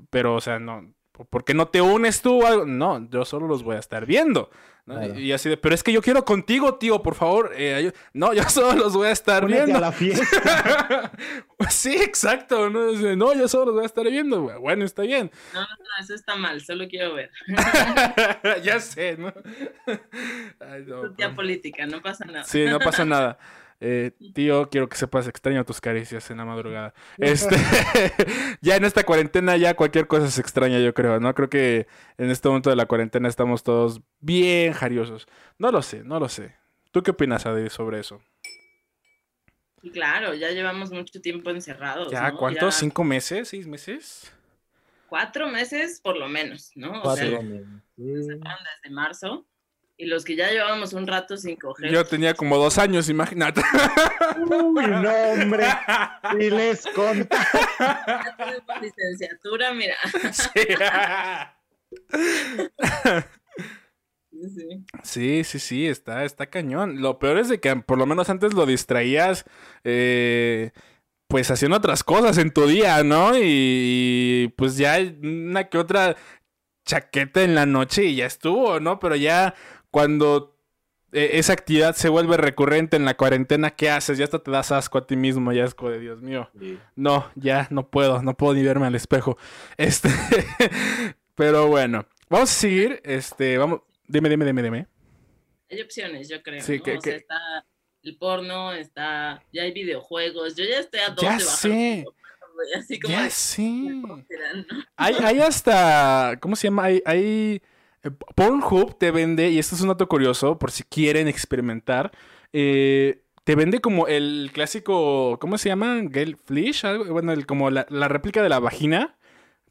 S1: pero, o sea, no, ¿por qué no te unes tú o algo? No, yo solo los voy a estar viendo. ¿no?
S2: Claro.
S1: Y así de, pero es que yo quiero contigo, tío, por favor. eh, no, yo [LAUGHS] solo los voy a estar
S2: Únete
S1: viendo.
S2: a la fiesta. [LAUGHS]
S1: sí, exacto. ¿no? Dice, no, yo solo los voy a estar viendo. Bueno, está bien.
S3: No, no, no, eso está mal, solo quiero ver. [LAUGHS]
S1: ya sé, ¿no? Ay, no,
S3: Es tía
S1: pero-
S3: política, no pasa nada.
S1: Sí, no pasa nada. Eh, tío, quiero que sepas, extraño tus caricias en la madrugada. [LAUGHS] Este, [LAUGHS] ya en esta cuarentena ya cualquier cosa se extraña, yo creo, ¿no? Creo que en este momento de la cuarentena estamos todos bien jariosos. No lo sé, no lo sé. ¿Tú qué opinas, Adi, sobre eso?
S3: Claro, ya llevamos mucho tiempo encerrados.
S1: ¿Ya
S3: ¿no?
S1: cuántos?
S3: Ya
S1: ¿Cinco meses? ¿Seis meses?
S3: Cuatro meses por lo menos, ¿no? O
S2: Cuatro
S3: sea,
S2: meses.
S3: Desde marzo. Y los que ya llevábamos un rato sin coger.
S1: Yo tenía como dos años, imagínate.
S2: Uy, no, hombre. [LAUGHS] Y les conté. [LAUGHS]
S3: Licenciatura, mira.
S1: Sí.
S3: Sí, sí.
S1: Sí, sí, sí, está, está cañón. Lo peor es de que por lo menos antes lo distraías, eh, pues haciendo otras cosas en tu día, ¿no? Y, y, pues ya una que otra chaqueta en la noche y ya estuvo, ¿no? Pero ya cuando eh, esa actividad se vuelve recurrente en la cuarentena, ¿qué haces? Ya hasta te das asco a ti mismo, ya asco de Dios mío. No, ya no puedo, no puedo ni verme al espejo. [LAUGHS] Este, pero bueno, vamos a seguir, este, vamos. Dime, dime, dime, dime.
S3: Hay opciones, yo creo.
S1: Sí,
S3: ¿no?
S1: que-
S3: o sea,
S1: que-
S3: está el porno, está. Ya hay videojuegos. Yo ya estoy a dos
S1: Ya
S3: de
S1: sé.
S3: Así como.
S1: Ya
S3: de,
S1: sí. Hay, hay hasta, ¿cómo se llama? Hay, hay Pornhub te vende, y esto es un dato curioso, por si quieren experimentar, eh, te vende como el clásico, ¿cómo se llama? Gale algo, bueno, como la, réplica de la vagina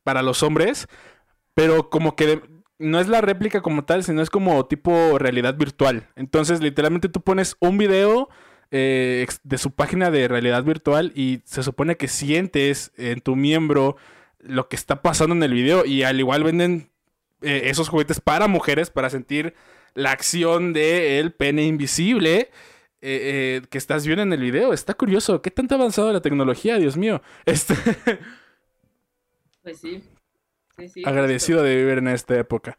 S1: para los hombres, pero como que no es la réplica como tal, sino es como tipo realidad virtual. Entonces, literalmente tú pones un video eh, de su página de realidad virtual y se supone que sientes en tu miembro lo que está pasando en el video y al igual venden eh, esos juguetes para mujeres para sentir la acción del pene invisible eh, eh, que estás viendo en el video. Está curioso. ¿Qué tanto ha avanzado la tecnología? Dios mío. [LAUGHS] Este,
S3: Pues sí. Sí, sí.
S1: agradecido de vivir en esta época.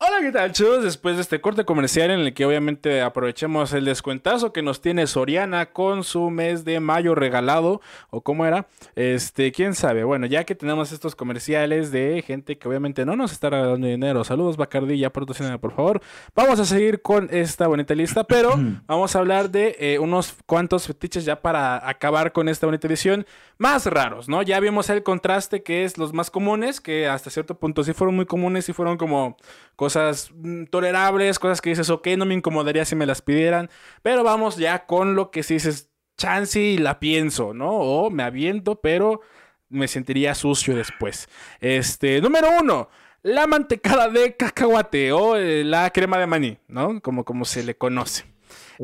S1: Hola, ¿qué tal, chicos? Después de este corte comercial en el que obviamente aprovechemos el descuentazo que nos tiene Soriana con su mes de mayo regalado, o cómo era, este, quién sabe. Bueno, ya que tenemos estos comerciales de gente que obviamente no nos está regalando dinero. Saludos, Bacardi, ya patrocíname, por favor. Vamos a seguir con esta bonita lista, pero [CLEARS THROAT] vamos a hablar de eh, unos cuantos fetiches ya para acabar con esta bonita edición más raros, ¿no? Ya vimos el contraste que es los más comunes, que hasta cierto punto sí fueron muy comunes y fueron como cosas mm, tolerables, cosas que dices, ok, no me incomodaría si me las pidieran, pero vamos ya con lo que si dices, chance la pienso, ¿no? O me aviento, pero me sentiría sucio después. Este, número uno. La mantecada de cacahuate o eh, la crema de maní, ¿no? Como, como se le conoce.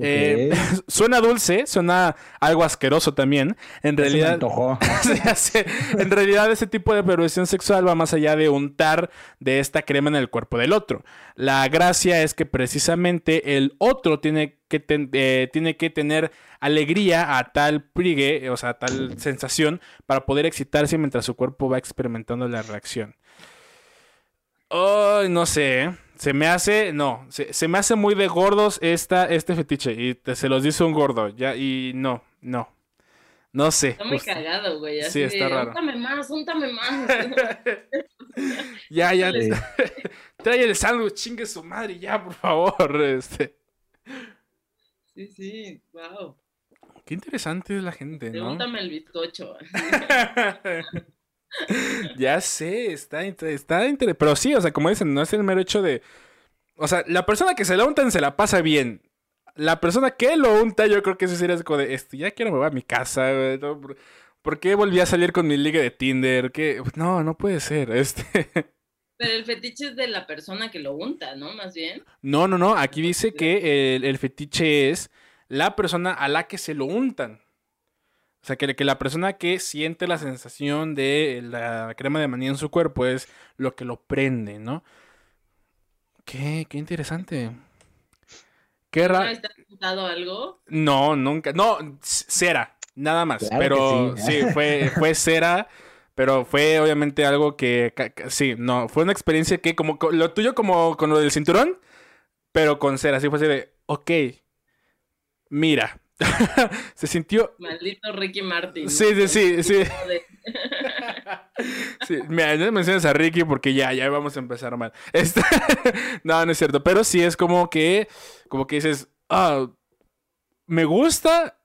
S1: Eh, [LAUGHS] suena dulce, suena algo asqueroso también. En realidad, hace- [LAUGHS] en realidad, ese tipo de perversión sexual va más allá de untar de esta crema en el cuerpo del otro. La gracia es que precisamente el otro tiene que, ten- eh, tiene que tener alegría a tal prigue, o sea, a tal sensación, para poder excitarse mientras su cuerpo va experimentando la reacción. Ay, no sé, ¿eh? Se me hace, no, se, se me hace muy de gordos esta, este fetiche. Y te- se los dice un gordo, ya, y no, no. No sé.
S3: Está muy
S1: Ust-
S3: cagado, güey.
S1: Sí,
S3: Así
S1: está
S3: de,
S1: raro.
S3: Úntame más, úntame más. [LAUGHS]
S1: Ya, ya.
S2: Sí. [LAUGHS]
S1: Trae el sándwich, chingue su madre, ya, por favor. [LAUGHS] Este.
S3: sí, sí, wow.
S1: Qué interesante es la gente, ¿no?
S3: Pregúntame el bizcocho. [LAUGHS]
S1: ya sé, está, está interesante. Pero sí, o sea, como dicen, no es el mero hecho de. O sea, la persona que se la untan se la pasa bien. La persona que lo unta, yo creo que eso sería como de, este, ya quiero me voy a mi casa, güey, ¿no? ¿Por, por qué volví a salir con mi liga de Tinder? ¿Qué? No, no puede ser, este. [LAUGHS]
S3: Pero el fetiche es de la persona que lo unta, ¿no? Más bien.
S1: No, no, no. Aquí dice que el, el fetiche es la persona a la que se lo untan. O sea, que, que la persona que siente la sensación de la crema de maní en su cuerpo es lo que lo prende, ¿no? Qué, qué interesante. Qué
S3: ¿No
S1: raro.
S3: has untado algo?
S1: No, nunca. No, cera, nada más.
S2: Claro
S1: pero
S2: que
S1: sí,
S2: sí.
S1: fue, fue cera. Pero fue obviamente algo que, sí, no, fue una experiencia que como co- lo tuyo como con lo del cinturón, pero con cera, así fue así de, ok, mira, [LAUGHS] se sintió,
S3: Maldito Ricky Martin.
S1: Sí, sí, sí, sí. [LAUGHS] Sí, mira, no menciones a Ricky porque ya, ya vamos a empezar mal. [LAUGHS] Este, no, no es cierto, pero sí es como que, como que dices, ah, me gusta,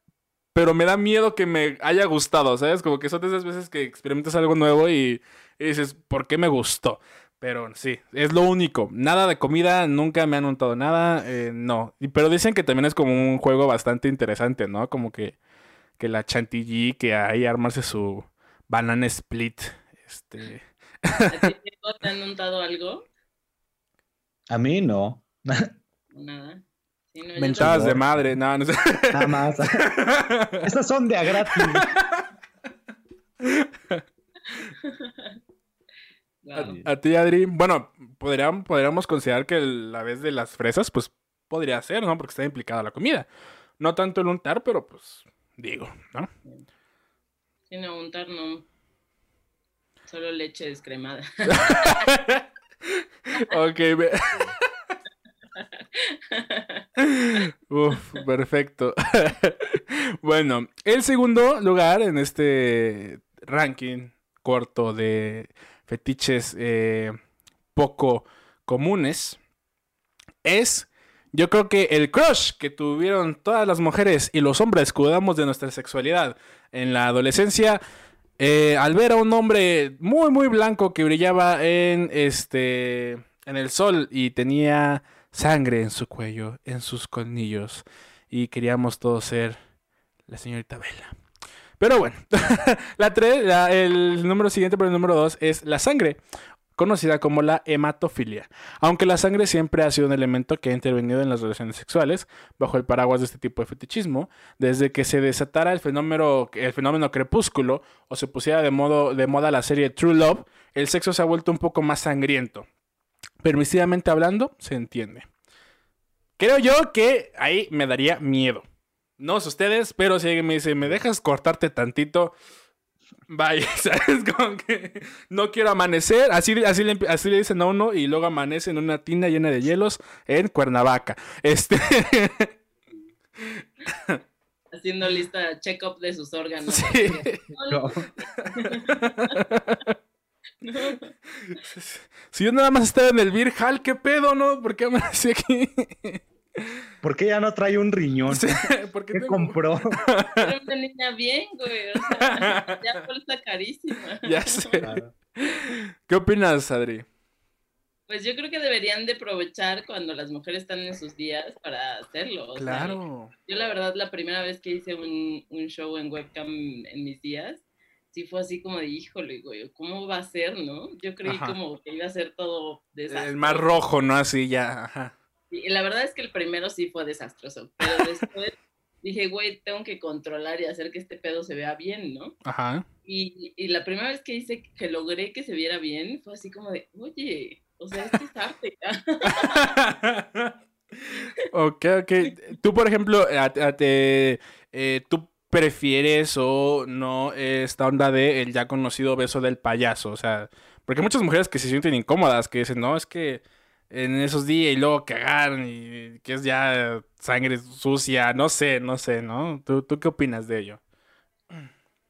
S1: pero me da miedo que me haya gustado, ¿sabes? Como que son de esas veces que experimentas algo nuevo y, y dices, ¿por qué me gustó? Pero sí, es lo único. Nada de comida, nunca me han untado nada, eh, no. Y- Pero dicen que también es como un juego bastante interesante, ¿no? Como que, que la chantilly, que ahí armarse su banana split. Este.
S3: ¿A ti [LAUGHS] te han untado algo?
S2: A mí no.
S3: Nada. Sí, no,
S1: Mentadas de madre, no, no sé.
S2: Nada más. [LAUGHS] Estas son de a gratis. [LAUGHS]
S1: A, a ti, Adri. Bueno, podríamos, podríamos considerar que la vez de las fresas, pues podría ser, ¿no? Porque está implicada la comida. No tanto el untar, pero pues digo, ¿no?
S3: Sí, no, untar no. Solo leche descremada. [LAUGHS]
S1: ok, ve- [LAUGHS] Uf, perfecto. [LAUGHS] bueno, el segundo lugar en este ranking corto de fetiches eh, poco comunes es, yo creo que el crush que tuvieron todas las mujeres y los hombres que dudamos de nuestra sexualidad en la adolescencia, eh, al ver a un hombre muy, muy blanco que brillaba en, este, en el sol y tenía sangre en su cuello, en sus colmillos, y queríamos todos ser la señorita Bella. Pero bueno, [LAUGHS] la, tres, el número siguiente, pero el número dos, es la sangre, conocida como la hematofilia. Aunque la sangre siempre ha sido un elemento que ha intervenido en las relaciones sexuales, bajo el paraguas de este tipo de fetichismo, desde que se desatara el fenómeno, el fenómeno crepúsculo o se pusiera de, modo, de moda la serie True Love, el sexo se ha vuelto un poco más sangriento. Permisivamente hablando, se entiende. Creo yo que ahí me daría miedo. No sé ustedes, pero si alguien me dice, ¿me dejas cortarte tantito? Vaya, [LAUGHS] ¿sabes? Como que no quiero amanecer. Así, así, le, así le dicen a uno y luego amanece en una tina llena de hielos en Cuernavaca. Este. [LAUGHS]
S3: Haciendo lista check-up de sus órganos.
S1: Sí. [LAUGHS]
S2: No.
S3: No.
S1: Si yo nada más estaba en el Hall, ¿qué pedo, no? ¿Por qué amanecí aquí?
S2: ¿Por qué ya no trae un riñón?
S1: Sí, [LAUGHS] ¿por qué
S2: ¿Qué
S1: tengo-
S2: compró?
S3: Era una niña bien, güey. O sea, [LAUGHS] ya cuesta carísima.
S1: Ya sé.
S2: Claro.
S1: ¿Qué opinas, Adri?
S3: Pues yo creo que deberían de aprovechar cuando las mujeres están en sus días para hacerlo. o sea,
S1: Claro.
S3: yo la verdad la primera vez que hice un, un show en webcam en mis días, sí fue así como de, híjole, güey, ¿cómo va a ser, no? Yo creí
S1: Ajá.
S3: como que iba a ser todo desastroso.
S1: El más rojo, ¿no? Así ya. Ajá.
S3: Y la verdad es que el primero sí fue desastroso, pero [LAUGHS] después dije, güey, tengo que controlar y hacer que este pedo se vea bien, ¿no?
S1: Ajá.
S3: Y, y la primera vez que hice, que logré que se viera bien, fue así como de, oye, o sea, esto es arte. [LAUGHS]
S1: ok, ok. Tú, por ejemplo, a- a- te- eh, ¿tú prefieres o no esta onda de el ya conocido beso del payaso? O sea, porque hay muchas mujeres que se sienten incómodas, que dicen, no, es que en esos días y luego cagar y que es ya sangre sucia, no sé, no sé, ¿no? ¿Tú, tú qué opinas de ello?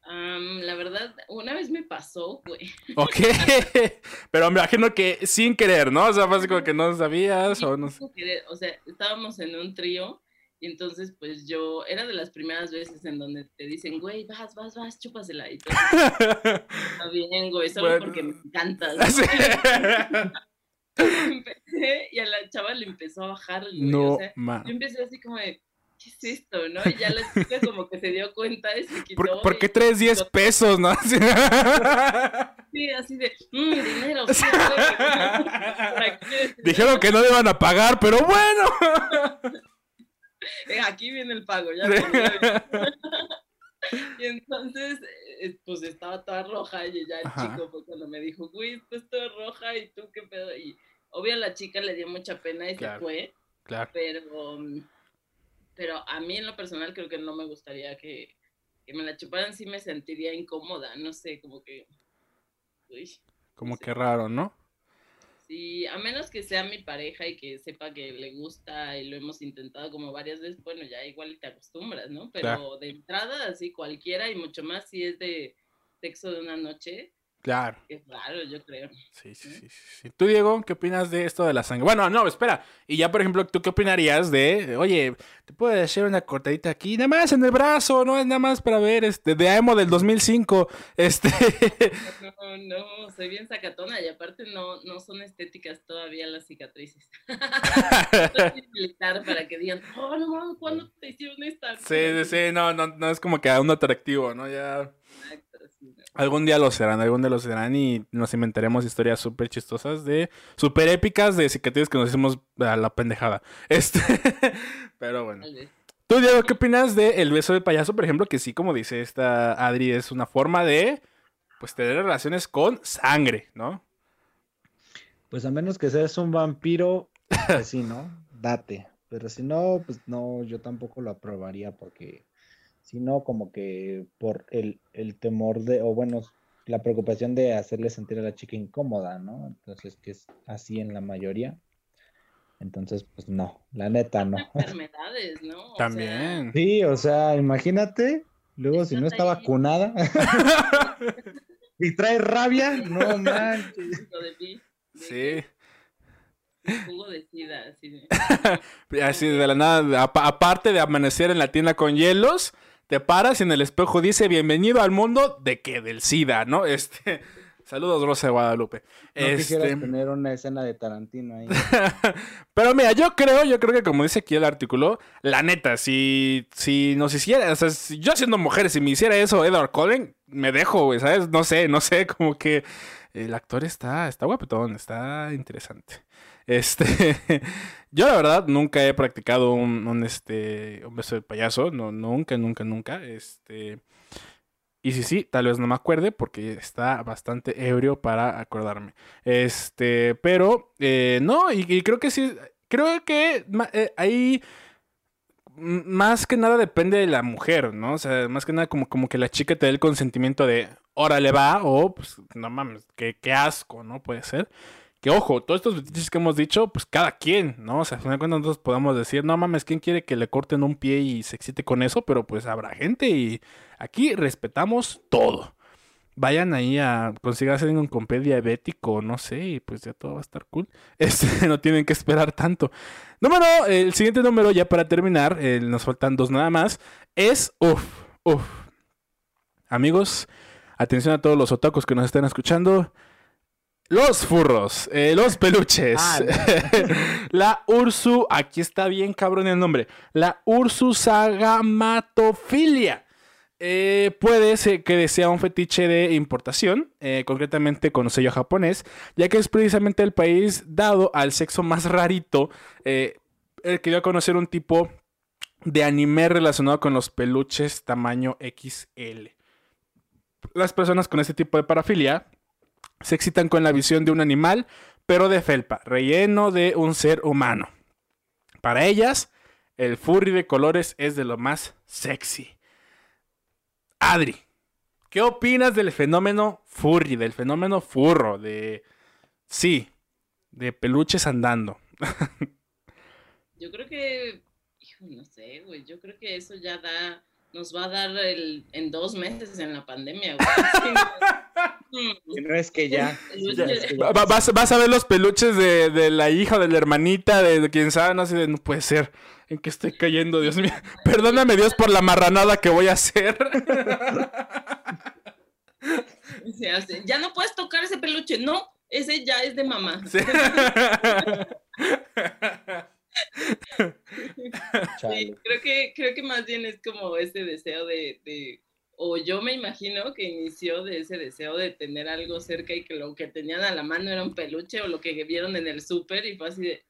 S3: Am, la verdad, una vez me pasó, güey.
S1: Ok, [LAUGHS] pero me imagino que sin querer, ¿no? O sea, fue como que no sabías o no sé.
S3: O sea, estábamos en un trío y entonces pues yo, era de las primeras veces en donde te dicen, güey, vas, vas, vas, chúpasela. Y todo [LAUGHS] está bien, güey, solo
S1: Bueno.
S3: porque me encantas. [LAUGHS] [LAUGHS] Empecé y a la chava le empezó a bajar, güey.
S1: No,
S3: o sea,
S1: ma.
S3: yo empecé así como de, ¿qué es esto, no? Y ya la chica [LAUGHS] como que se dio cuenta y se quitó.
S1: ¿Por, qué traes 10 pesos, no? [LAUGHS]
S3: Sí, así de, mmm, dinero.
S1: Dijeron que no le iban a pagar, pero bueno.
S3: Eh, aquí viene el pago, ya. y entonces, eh, pues estaba toda roja y ya el
S1: Ajá.
S3: chico fue cuando me dijo, güey, estás roja y tú qué pedo. Y obvio a la chica le dio mucha pena y
S1: Claro.
S3: se fue,
S1: Claro.
S3: pero, um, pero a mí en lo personal creo que no me gustaría que, que me la chuparan, sí me sentiría incómoda, no sé, como que... Uy.
S1: Como que raro, ¿no?
S3: Sí, a menos que sea mi pareja y que sepa que le gusta y lo hemos intentado como varias veces, bueno, ya igual te acostumbras, ¿no? Pero
S1: Claro.
S3: de entrada, así cualquiera y mucho más si es de sexo de una noche,
S1: Claro.
S3: es raro, yo creo.
S1: Sí, sí, sí. ¿Tú, Diego, qué opinas de esto de la sangre? Bueno, no, espera. Y ya, por ejemplo, ¿tú qué opinarías de, oye, te puedo hacer una cortadita aquí, nada más en el brazo, no es nada más para ver, este, de Emo del 2005, [LAUGHS] este...
S3: No, no, soy bien sacatona y aparte no, no son estéticas todavía las cicatrices. [LAUGHS] Para que digan, oh, no ¿cuándo te hicieron esta?
S1: sí, sí, sí, no, no, no es como que a un atractivo, ¿no? Ya...
S3: Exacto.
S1: Algún día lo serán, algún día lo serán y nos inventaremos historias súper chistosas de súper épicas de cicatrices que nos hicimos a la pendejada. [LAUGHS] Este, pero bueno. Tú, Diego, ¿qué opinas de el beso de payaso, por ejemplo? Que sí, como dice esta Adri, es una forma de, pues, tener relaciones con sangre, ¿no?
S2: Pues a menos que seas un vampiro, pues sí, ¿no? Date. Pero si no, pues no, yo tampoco lo aprobaría porque si no, como que por el, el temor de, o bueno, la preocupación de hacerle sentir a la chica incómoda, ¿no? Entonces, que es así en la mayoría. Entonces, pues no, la neta no.
S3: Enfermedades, ¿no? O sea,
S1: También.
S2: Sí, o sea, imagínate, luego si no está
S3: ahí.
S2: vacunada [LAUGHS] y trae rabia, no manches.
S1: Sí.
S3: Jugo de sida, así de. [LAUGHS]
S1: Así de la nada, apa- aparte de amanecer en la tienda con hielos, te paras y en el espejo dice bienvenido al mundo de que del SIDA, ¿no? [LAUGHS] Este, saludos Rosa de Guadalupe.
S2: No
S1: Este,
S2: quisieras tener una escena de Tarantino ahí. [LAUGHS]
S1: pero mira, yo creo, yo creo que como dice aquí el artículo, la neta, si, si nos hiciera, o sea, si yo siendo mujer, si me hiciera eso Edward Cullen, me dejo, güey, ¿sabes? No sé, no sé, como que el actor está, está guapetón, está interesante. Este, [LAUGHS] yo la verdad nunca he practicado un, este, un beso de payaso, no, nunca, nunca, nunca, este... Y sí, sí, tal vez no me acuerde porque está bastante ebrio para acordarme. Este, pero eh, no, y, creo que sí, creo que eh, ahí más que nada depende de la mujer, ¿no? O sea, más que nada como, como que la chica te dé el consentimiento de, órale va, o pues no mames, qué, qué asco, ¿no? Puede ser. Que ojo, todos estos fetiches que hemos dicho, pues cada quien, ¿no? O sea, al final de cuentas nosotros podamos decir, no mames, ¿quién quiere que le corten un pie y se excite con eso? Pero pues habrá gente y aquí respetamos todo. Vayan ahí a conseguirse un con pie diabético, no sé, y pues ya todo va a estar cool. [LAUGHS] Este, no tienen que esperar tanto. Número, el siguiente número, ya para terminar, nos faltan dos nada más, es, uff, uff. Amigos, atención a todos los otacos que nos están escuchando. Los furros, eh, los peluches.
S2: Ah, [LAUGHS]
S1: la Ursu, aquí está bien cabrón el nombre. La Ursusagamatophilia. Eh, puede ser que sea un fetiche de importación, eh, concretamente con sello japonés, ya que es precisamente el país dado al sexo más rarito, el que dio a conocer un tipo de anime relacionado con los peluches tamaño XL. Las personas con este tipo de parafilia se excitan con la visión de un animal, pero de felpa, relleno de un ser humano. Para ellas, el furry de colores es de lo más sexy. Adri, ¿qué opinas del fenómeno furry, del fenómeno furro, de... Sí, de peluches andando? [LAUGHS]
S3: Yo creo que, hijo, no sé, güey, yo creo que eso ya da, nos va a dar el, en dos meses en la pandemia, güey. [LAUGHS]
S2: No es que ya. [LAUGHS]
S1: Vas, vas a ver los peluches de, de la hija de la hermanita, de, de quien sabe, no sé, de, no puede ser. ¿En qué estoy cayendo, Dios mío? [LAUGHS] Perdóname, Dios, por la marranada que voy a hacer.
S3: Se hace, Ya no puedes tocar ese peluche, no, ese ya es de mamá.
S1: Sí. [LAUGHS]
S3: Sí, creo que, creo que más bien es como ese deseo de, de- o yo me imagino que inició de ese deseo de tener algo cerca y que lo que tenían a la mano era un peluche o lo que vieron en el súper y fue así de,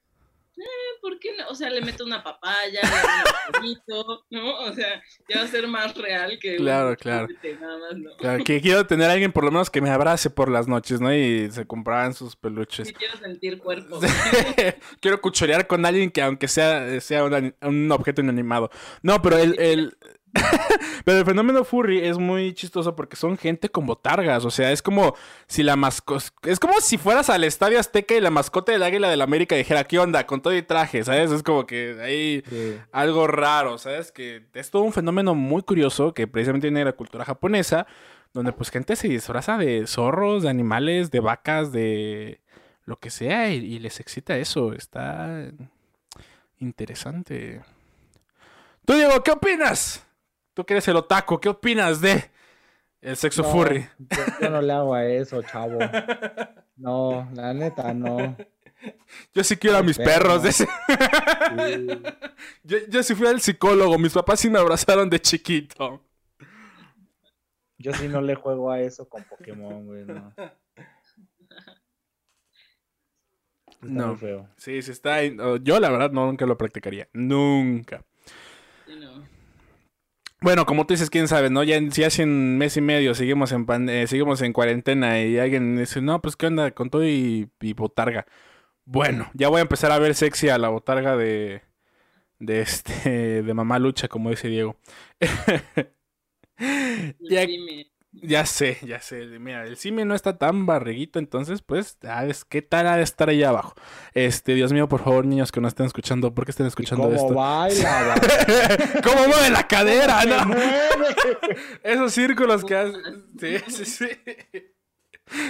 S3: eh, ¿por qué no? O sea, le meto una papaya, le hago un poquito, ¿no? O sea, ya va a ser más real que
S1: Claro, claro.
S3: nada más, ¿no?
S1: Claro, que quiero tener a alguien por lo menos que me abrace por las noches, ¿no? Y se compraban sus peluches.
S3: Sí quiero sentir cuerpo. [LAUGHS]
S1: Quiero cuchorear con alguien que aunque sea, sea un, un objeto inanimado. No, pero el, el- [LAUGHS] pero el fenómeno furry es muy chistoso porque son gente con botargas. O sea, es como si la mascota... Es como si fueras al Estadio Azteca y la mascota del Águila del América dijera, ¿qué onda? Con todo y traje, ¿sabes? Es como que
S2: Sí.
S1: algo raro, ¿sabes? Que es todo un fenómeno muy curioso que precisamente viene de la cultura japonesa, donde pues gente se disfraza de zorros, de animales, de vacas, de lo que sea y, y les excita eso. Está interesante. Tú, Diego, ¿qué opinas? Tú que eres el otaku, ¿qué opinas de el sexo
S2: No,
S1: furry?
S2: Yo, yo no le hago a eso, chavo. No, la neta, no.
S1: Yo sí quiero a mis
S2: perro.
S1: perros. de ese-
S2: Sí.
S1: Yo, yo sí fui al psicólogo, mis papás sí me abrazaron de chiquito.
S2: Yo sí no le juego a eso con Pokémon, güey, no. Está
S1: No.
S2: feo.
S1: Sí, sí está. Oh, Yo, la verdad, no, nunca lo practicaría. Nunca. Bueno, como tú dices, quién sabe, ¿no? Ya si hace un mes y medio seguimos en pan- eh, seguimos en cuarentena y alguien dice, no, pues qué onda con todo y, botarga. Bueno, ya voy a empezar a ver sexy a la botarga de. de este. [LAUGHS] de mamá lucha, como dice Diego. [LAUGHS] Ya sé, ya sé. Mira, el simio no está tan barriguito, entonces, pues, ¿sabes qué tal ha de estar ahí abajo? Este, Dios mío, por favor, niños que no estén escuchando, ¿por qué estén
S2: ¿Y
S1: escuchando
S2: cómo
S1: esto?
S2: baila? [LAUGHS]
S1: ¿Cómo mueve la cadera, no?
S2: mueve.
S1: Esos círculos que hace. Sí, sí, sí.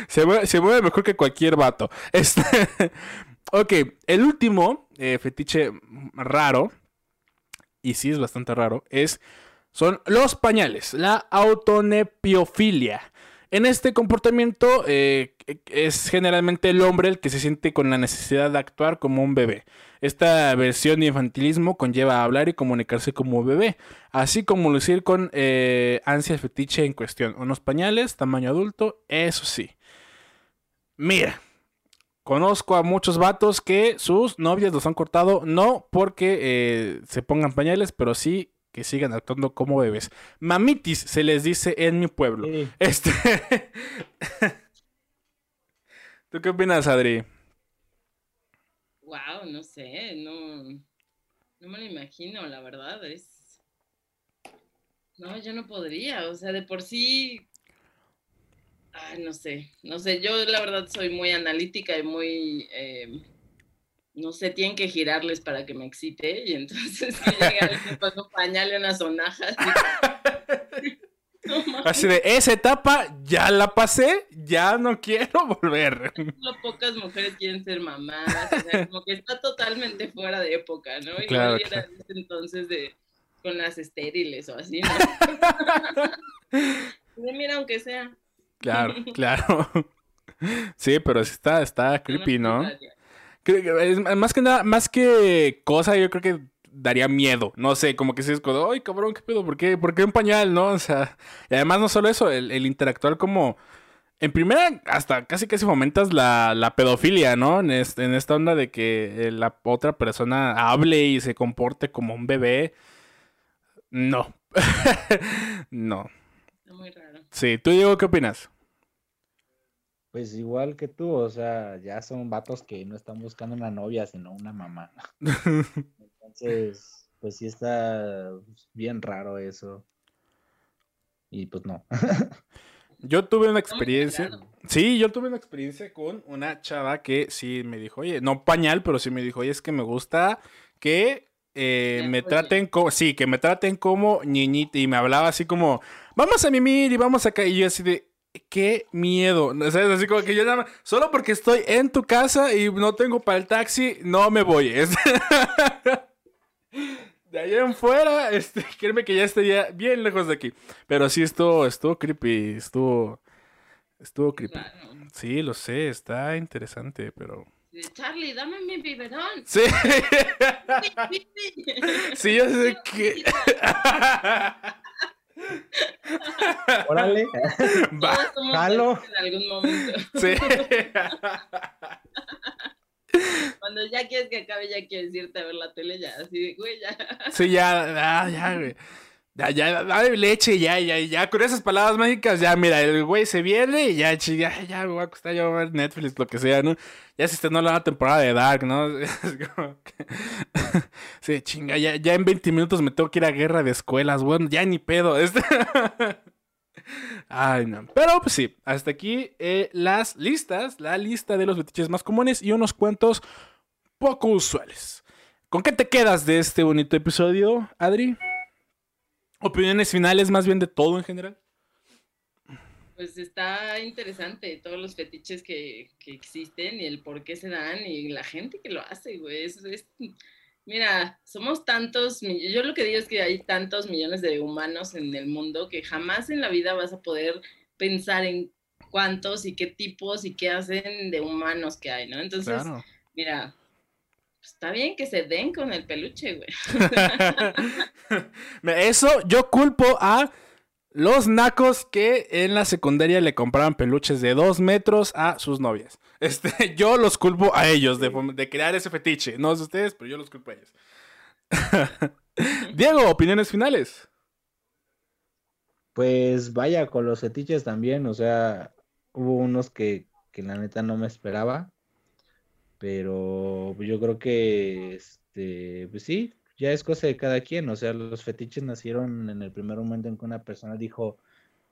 S1: Se mueve, se mueve mejor que cualquier vato. Este. [LAUGHS] Ok, el último eh, fetiche raro, y sí es bastante raro, es son los pañales, la autonepiofilia. En este comportamiento eh, es generalmente el hombre el que se siente con la necesidad de actuar como un bebé. Esta versión de infantilismo conlleva hablar y comunicarse como bebé, así como lucir con eh, ansia fetiche en cuestión. Unos pañales, tamaño adulto, eso sí. Mira, conozco a muchos vatos que sus novias los han cortado, no porque eh, se pongan pañales, pero sí que sigan actuando como bebés. Mamitis se les dice en mi pueblo. Este. [LAUGHS] ¿Tú qué opinas, Adri?
S3: Wow, no sé, no, no me lo imagino, la verdad, es... No, yo no podría, o sea, de por sí... Ay, no sé, no sé, yo la verdad soy muy analítica y muy... Eh, no sé, tienen que girarles para que me excite y entonces que llega un pañal y una sonaja. [LAUGHS]
S1: Así, de esa etapa ya la pasé, ya no quiero [LAUGHS] volver.
S3: Solo pocas mujeres quieren ser mamás, o sea, como que está totalmente fuera de época, ¿no? Y claro, era entonces de con las estériles o así, ¿no? [LAUGHS] mira, aunque sea.
S1: Claro, claro. Sí, pero está, está creepy, ¿no? Más que nada, más que cosa, yo creo que daría miedo. No sé, como que si es como, ay, cabrón, ¿qué pedo? ¿Por qué, ¿Por qué un pañal, no? O sea, y además no solo eso, el, interactuar como... En primera, hasta casi casi fomentas la, la pedofilia, ¿no? En, en, esta onda de que eh, la otra persona hable y se comporte como un bebé. No. [LAUGHS] no.
S3: muy raro.
S1: Sí, ¿tú, Diego, qué opinas?
S2: Pues igual que tú, o sea, ya son vatos que no están buscando una novia, sino una mamá. [LAUGHS] [LAUGHS] Entonces, pues sí está bien raro eso. Y pues no. [LAUGHS]
S1: Yo tuve una experiencia. Sí, yo tuve una experiencia con una chava que sí me dijo, oye, no pañal, pero sí me dijo, oye, es que me gusta que eh, me traten como, sí, que me traten como niñita. Y me hablaba así como, vamos a mimir y vamos acá. Y yo así de, qué miedo. ¿Sabes? Así como que yo nada más, solo porque estoy en tu casa y no tengo para el taxi, no me voy. [LAUGHS] de allá en fuera, este, [LAUGHS] créeme que ya estaría bien lejos de aquí. Pero sí estuvo, estuvo creepy, estuvo, estuvo creepy. Sí, lo sé, está interesante, pero...
S3: Charlie, dame mi biberón. [LAUGHS]
S1: Sí. sí, yo sé que...
S2: Órale. [LAUGHS]
S3: Va. Jalo. En algún momento. Sí. [LAUGHS] Cuando ya quieres que acabe, ya quieres irte a ver la tele, ya, así de, güey, ya.
S1: Sí, ya, ah, ya, güey. Ya, ya, dale leche, ya, ya, ya, con esas palabras mágicas, ya, mira, el güey se viene y ya, ya, ya, me voy a acostar yo ver Netflix, lo que sea, ¿no? Ya se estrenó la temporada de Dark, ¿no? [LAUGHS] Es como que... [LAUGHS] sí, chinga, ya, ya en 20 minutos me tengo que ir a guerra de escuelas, bueno, ya ni pedo. [LAUGHS] Este... Ay, no. Pero pues sí, hasta aquí eh, las listas, la lista de los fetiches más comunes y unos cuantos poco usuales. ¿Con qué te quedas de este bonito episodio, Adri? ¿Opiniones finales más bien de todo en general?
S3: Pues está interesante todos los fetiches que, existen y el por qué se dan y la gente que lo hace, güey. es, mira, somos tantos, yo lo que digo es que hay tantos millones de humanos en el mundo que jamás en la vida vas a poder pensar en cuántos y qué tipos y qué hacen de humanos que hay, ¿no? Entonces, mira, pues, está bien que se den con el peluche, güey. [LAUGHS]
S1: Eso yo culpo a los nacos que en la secundaria le compraban peluches de dos metros a sus novias. [LAUGHS] Este, yo los culpo a ellos de, de crear ese fetiche. No sé ustedes, pero yo los culpo a ellos. [LAUGHS] Diego, opiniones finales.
S2: Pues vaya, con los fetiches también, o sea, hubo unos que, que la neta no me esperaba. Pero yo creo que, este, pues sí, ya es cosa de cada quien. O sea, los fetiches nacieron en el primer momento en que una persona dijo,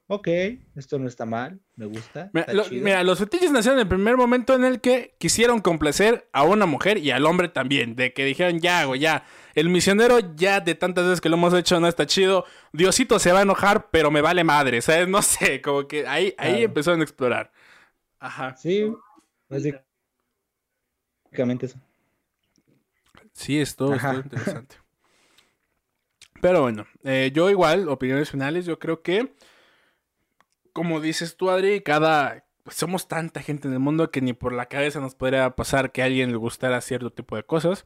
S2: ok, esto no está mal, me gusta.
S1: Mira, los fetiches nacieron en el primer momento en el que quisieron complacer a una mujer y al hombre también. De que dijeron, ya, güey, ya. El misionero ya de tantas veces que lo hemos hecho no está chido. Diosito se va a enojar, pero me vale madre. ¿Sabes? [LAUGHS] No sé, como que ahí, ahí empezaron a explorar. Ajá.
S2: Sí, así básicamente eso.
S1: Sí, esto es interesante. Pero bueno, eh, yo igual, opiniones finales, yo creo que, como dices tú, Adri, cada, somos tanta gente en el mundo que ni por la cabeza nos podría pasar que a alguien le gustara cierto tipo de cosas.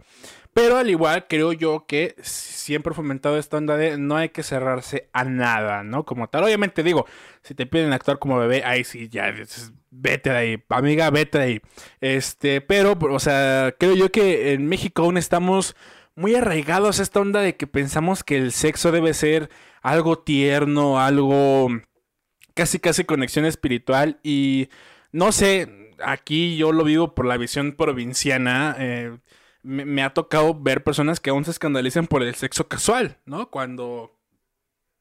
S1: Pero al igual, creo yo que siempre he fomentado esta onda de no hay que cerrarse a nada, ¿no? Como tal, obviamente digo, si te piden actuar como bebé, ahí sí, ya, vete de ahí, amiga, vete de ahí. Este, pero, o sea, creo yo que en México aún estamos muy arraigados a esta onda de que pensamos que el sexo debe ser algo tierno, algo casi casi conexión espiritual y no sé, aquí yo lo vivo por la visión provinciana. Eh, me, ha tocado ver personas que aún se escandalizan por el sexo casual, ¿no? Cuando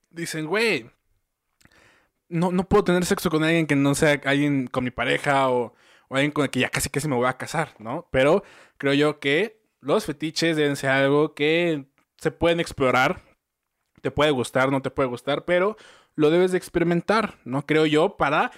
S1: dicen, güey, no, no puedo tener sexo con alguien que no sea alguien con mi pareja o, o alguien con el que ya casi casi me voy a casar, ¿no? Pero creo yo que los fetiches deben ser algo que se pueden explorar. Te puede gustar, no te puede gustar, pero lo debes de experimentar, ¿no? Creo yo, para,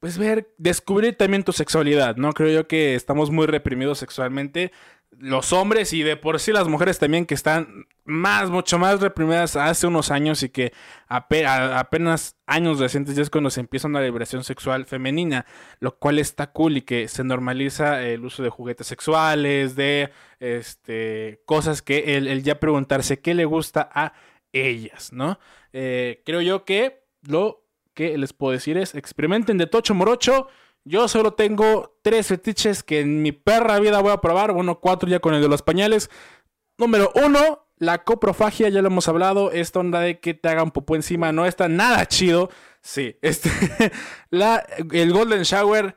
S1: pues, ver, descubrir también tu sexualidad, ¿no? Creo yo que estamos muy reprimidos sexualmente. Los hombres y de por sí las mujeres también que están más, mucho más reprimidas hace unos años y que apenas años recientes ya es cuando se empieza una liberación sexual femenina, lo cual está cool y que se normaliza el uso de juguetes sexuales, de este, cosas que el, el ya preguntarse qué le gusta a ellas, ¿no? Eh, creo yo que lo que les puedo decir es experimenten de tocho morocho. Yo solo tengo tres fetiches que en mi perra vida voy a probar. Bueno, cuatro ya con el de los pañales. Número uno, la coprofagia, ya lo hemos hablado. Esta onda de que te hagan popó encima no está nada chido. Sí, [LAUGHS] este, la, el Golden Shower,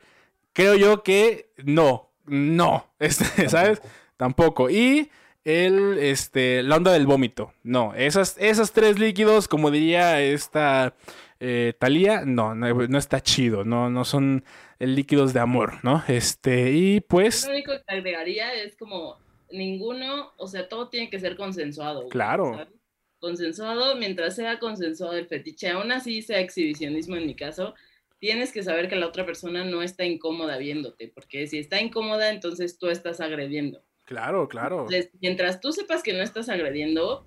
S1: creo yo que no, no, [LAUGHS] este, ¿sabes? Tampoco. Y el, este, la onda del vómito. No, esas, esas tres líquidos, como diría esta eh, Talía, no, no, está chido, no, no son líquidos de amor, ¿no? Este, y pues...
S3: Lo único que agregaría es como ninguno, o sea, todo tiene que ser consensuado.
S1: Claro.
S3: Consensuado, mientras sea consensuado el fetiche, aún así sea exhibicionismo en mi caso, tienes que saber que la otra persona no está incómoda viéndote, porque si está incómoda, entonces tú estás agrediendo.
S1: Claro, claro.
S3: mientras tú sepas que no estás agrediendo,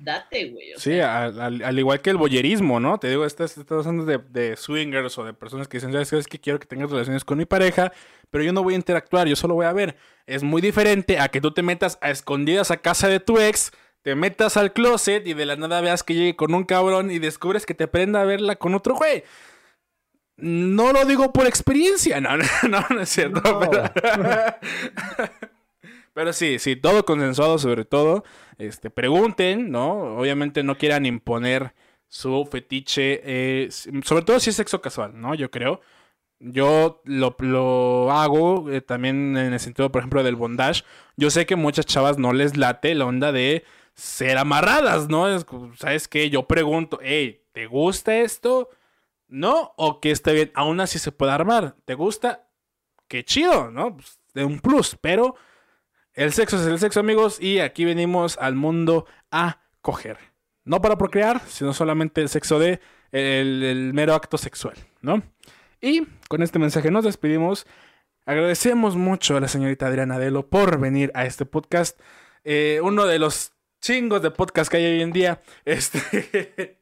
S3: date, güey.
S1: Sí, al, igual que el boyerismo, ¿no? Te digo, estás, estás hablando de, swingers o de personas que dicen, ¿sabes qué? Es que quiero que tengas relaciones con mi pareja, pero yo no voy a interactuar, yo solo voy a ver. Es muy diferente a que tú te metas a escondidas a casa de tu ex, te metas al closet y de la nada veas que llegue con un cabrón y descubres que te prenda a verla con otro güey. No lo digo por experiencia, no, [LAUGHS] no, no, es cierto. Pero [LAUGHS] sí, sí, todo consensuado sobre todo. Este, pregunten, ¿no? Obviamente no quieran imponer su fetiche, eh, sobre todo si es sexo casual, ¿no? Yo creo. Yo lo, lo hago eh, también en el sentido, por ejemplo, del bondage. Yo sé que muchas chavas no les late la onda de ser amarradas, ¿no? ¿Sabes qué? Yo pregunto, hey, ¿te gusta esto? ¿No? ¿O que esté bien? Aún así se puede armar. ¿Te gusta? Qué chido, ¿no? Pues, de un plus, pero el sexo es el sexo, amigos, y aquí venimos al mundo a coger. No para procrear, sino solamente el sexo de el, mero acto sexual, ¿no? Y con este mensaje nos despedimos. Agradecemos mucho a la señorita Adriana Delo por venir a este podcast. Eh, uno de los chingos de podcast que hay hoy en día. Este. [LAUGHS]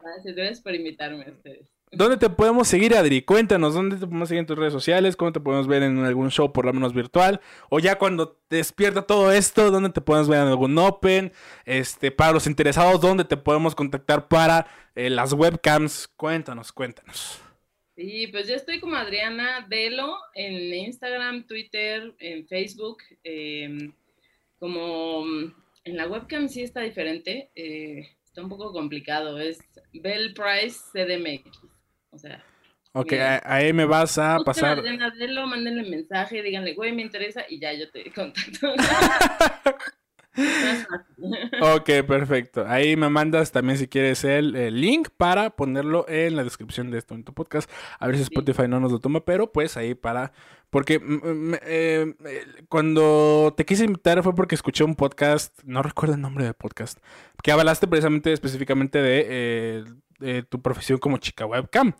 S3: Gracias, por invitarme a ustedes.
S1: ¿Dónde te podemos seguir, Adri? Cuéntanos, ¿dónde te podemos seguir en tus redes sociales? ¿Cómo te podemos ver en algún show, por lo menos virtual? O ya cuando despierta todo esto, ¿dónde te podemos ver en algún Open? Este, para los interesados, ¿dónde te podemos contactar para eh, las webcams? Cuéntanos, cuéntanos.
S3: Sí, pues yo estoy como Adriana Delo en Instagram, Twitter, en Facebook. Em, como en la webcam sí está diferente, eh, está un poco complicado. Es Bell Price CDMX. O sea.
S1: Ok, ahí me vas a pasar.
S3: Adriana, mándenle mensaje, díganle, güey, me interesa y ya yo te [LAUGHS] contacto. [LAUGHS]
S1: ok, perfecto. Ahí me mandas también si quieres el, link para ponerlo en la descripción de esto en tu podcast. A ver si Spotify no nos lo toma, pero pues ahí para... Porque mm, mm, eh, cuando te quise invitar fue porque escuché un podcast, no recuerdo el nombre del podcast, que hablaste precisamente específicamente de eh, tu profesión como chica webcam.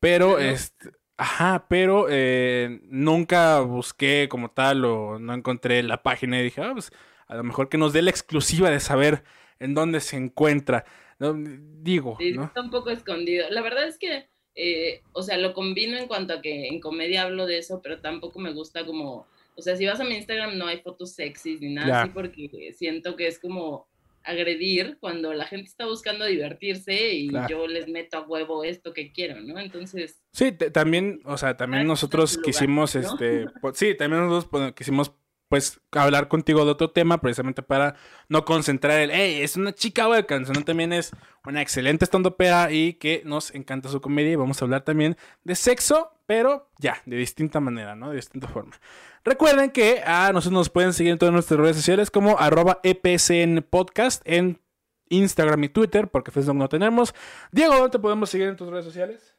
S1: Pero, este, Ajá, pero eh, nunca busqué como tal o no encontré la página y dije, ah, pues a lo mejor que nos dé la exclusiva de saber en dónde se encuentra. Digo,
S3: sí,
S1: ¿no?
S3: está un poco escondido. La verdad es que, eh, o sea, lo combino en cuanto a que en comedia hablo de eso, pero tampoco me gusta como, o sea, si vas a mi Instagram no hay fotos sexys ni nada así porque siento que es como agredir cuando la gente está buscando divertirse y yo les meto a huevo esto que quiero, ¿no? Entonces...
S1: Sí, también, o sea, también nosotros quisimos, este, sí, también nosotros quisimos pues hablar contigo de otro tema precisamente para no concentrar el, hey, es una chica webcam, sino también es una excelente estandopera y que nos encanta su comedia y vamos a hablar también de sexo, pero ya, de distinta manera, ¿no? De distinta forma. Recuerden que a nosotros nos pueden seguir en todas nuestras redes sociales como arroba EPSN Podcast en Instagram y Twitter, porque Facebook no tenemos. Diego, ¿dónde te podemos seguir en tus redes sociales?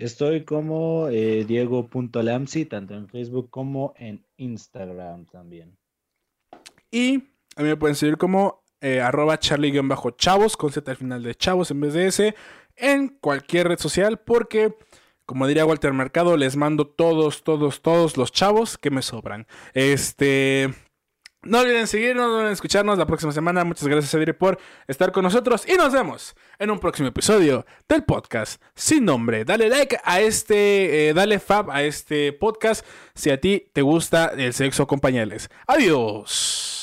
S2: Estoy como eh, Diego.lamsi, tanto en Facebook como en Instagram también.
S1: Y a mí me pueden seguir como eh, arroba charlie-chavos, con Z al final de chavos en vez de S, en cualquier red social, porque como diría Walter Mercado, les mando todos, todos, todos los chavos que me sobran. Este. No olviden seguirnos, no olviden escucharnos la próxima semana. Muchas gracias, Adri, por estar con nosotros. Y nos vemos en un próximo episodio del podcast sin nombre. Dale like a este, eh, dale fab a este podcast si a ti te gusta el sexo con pañales. Adiós.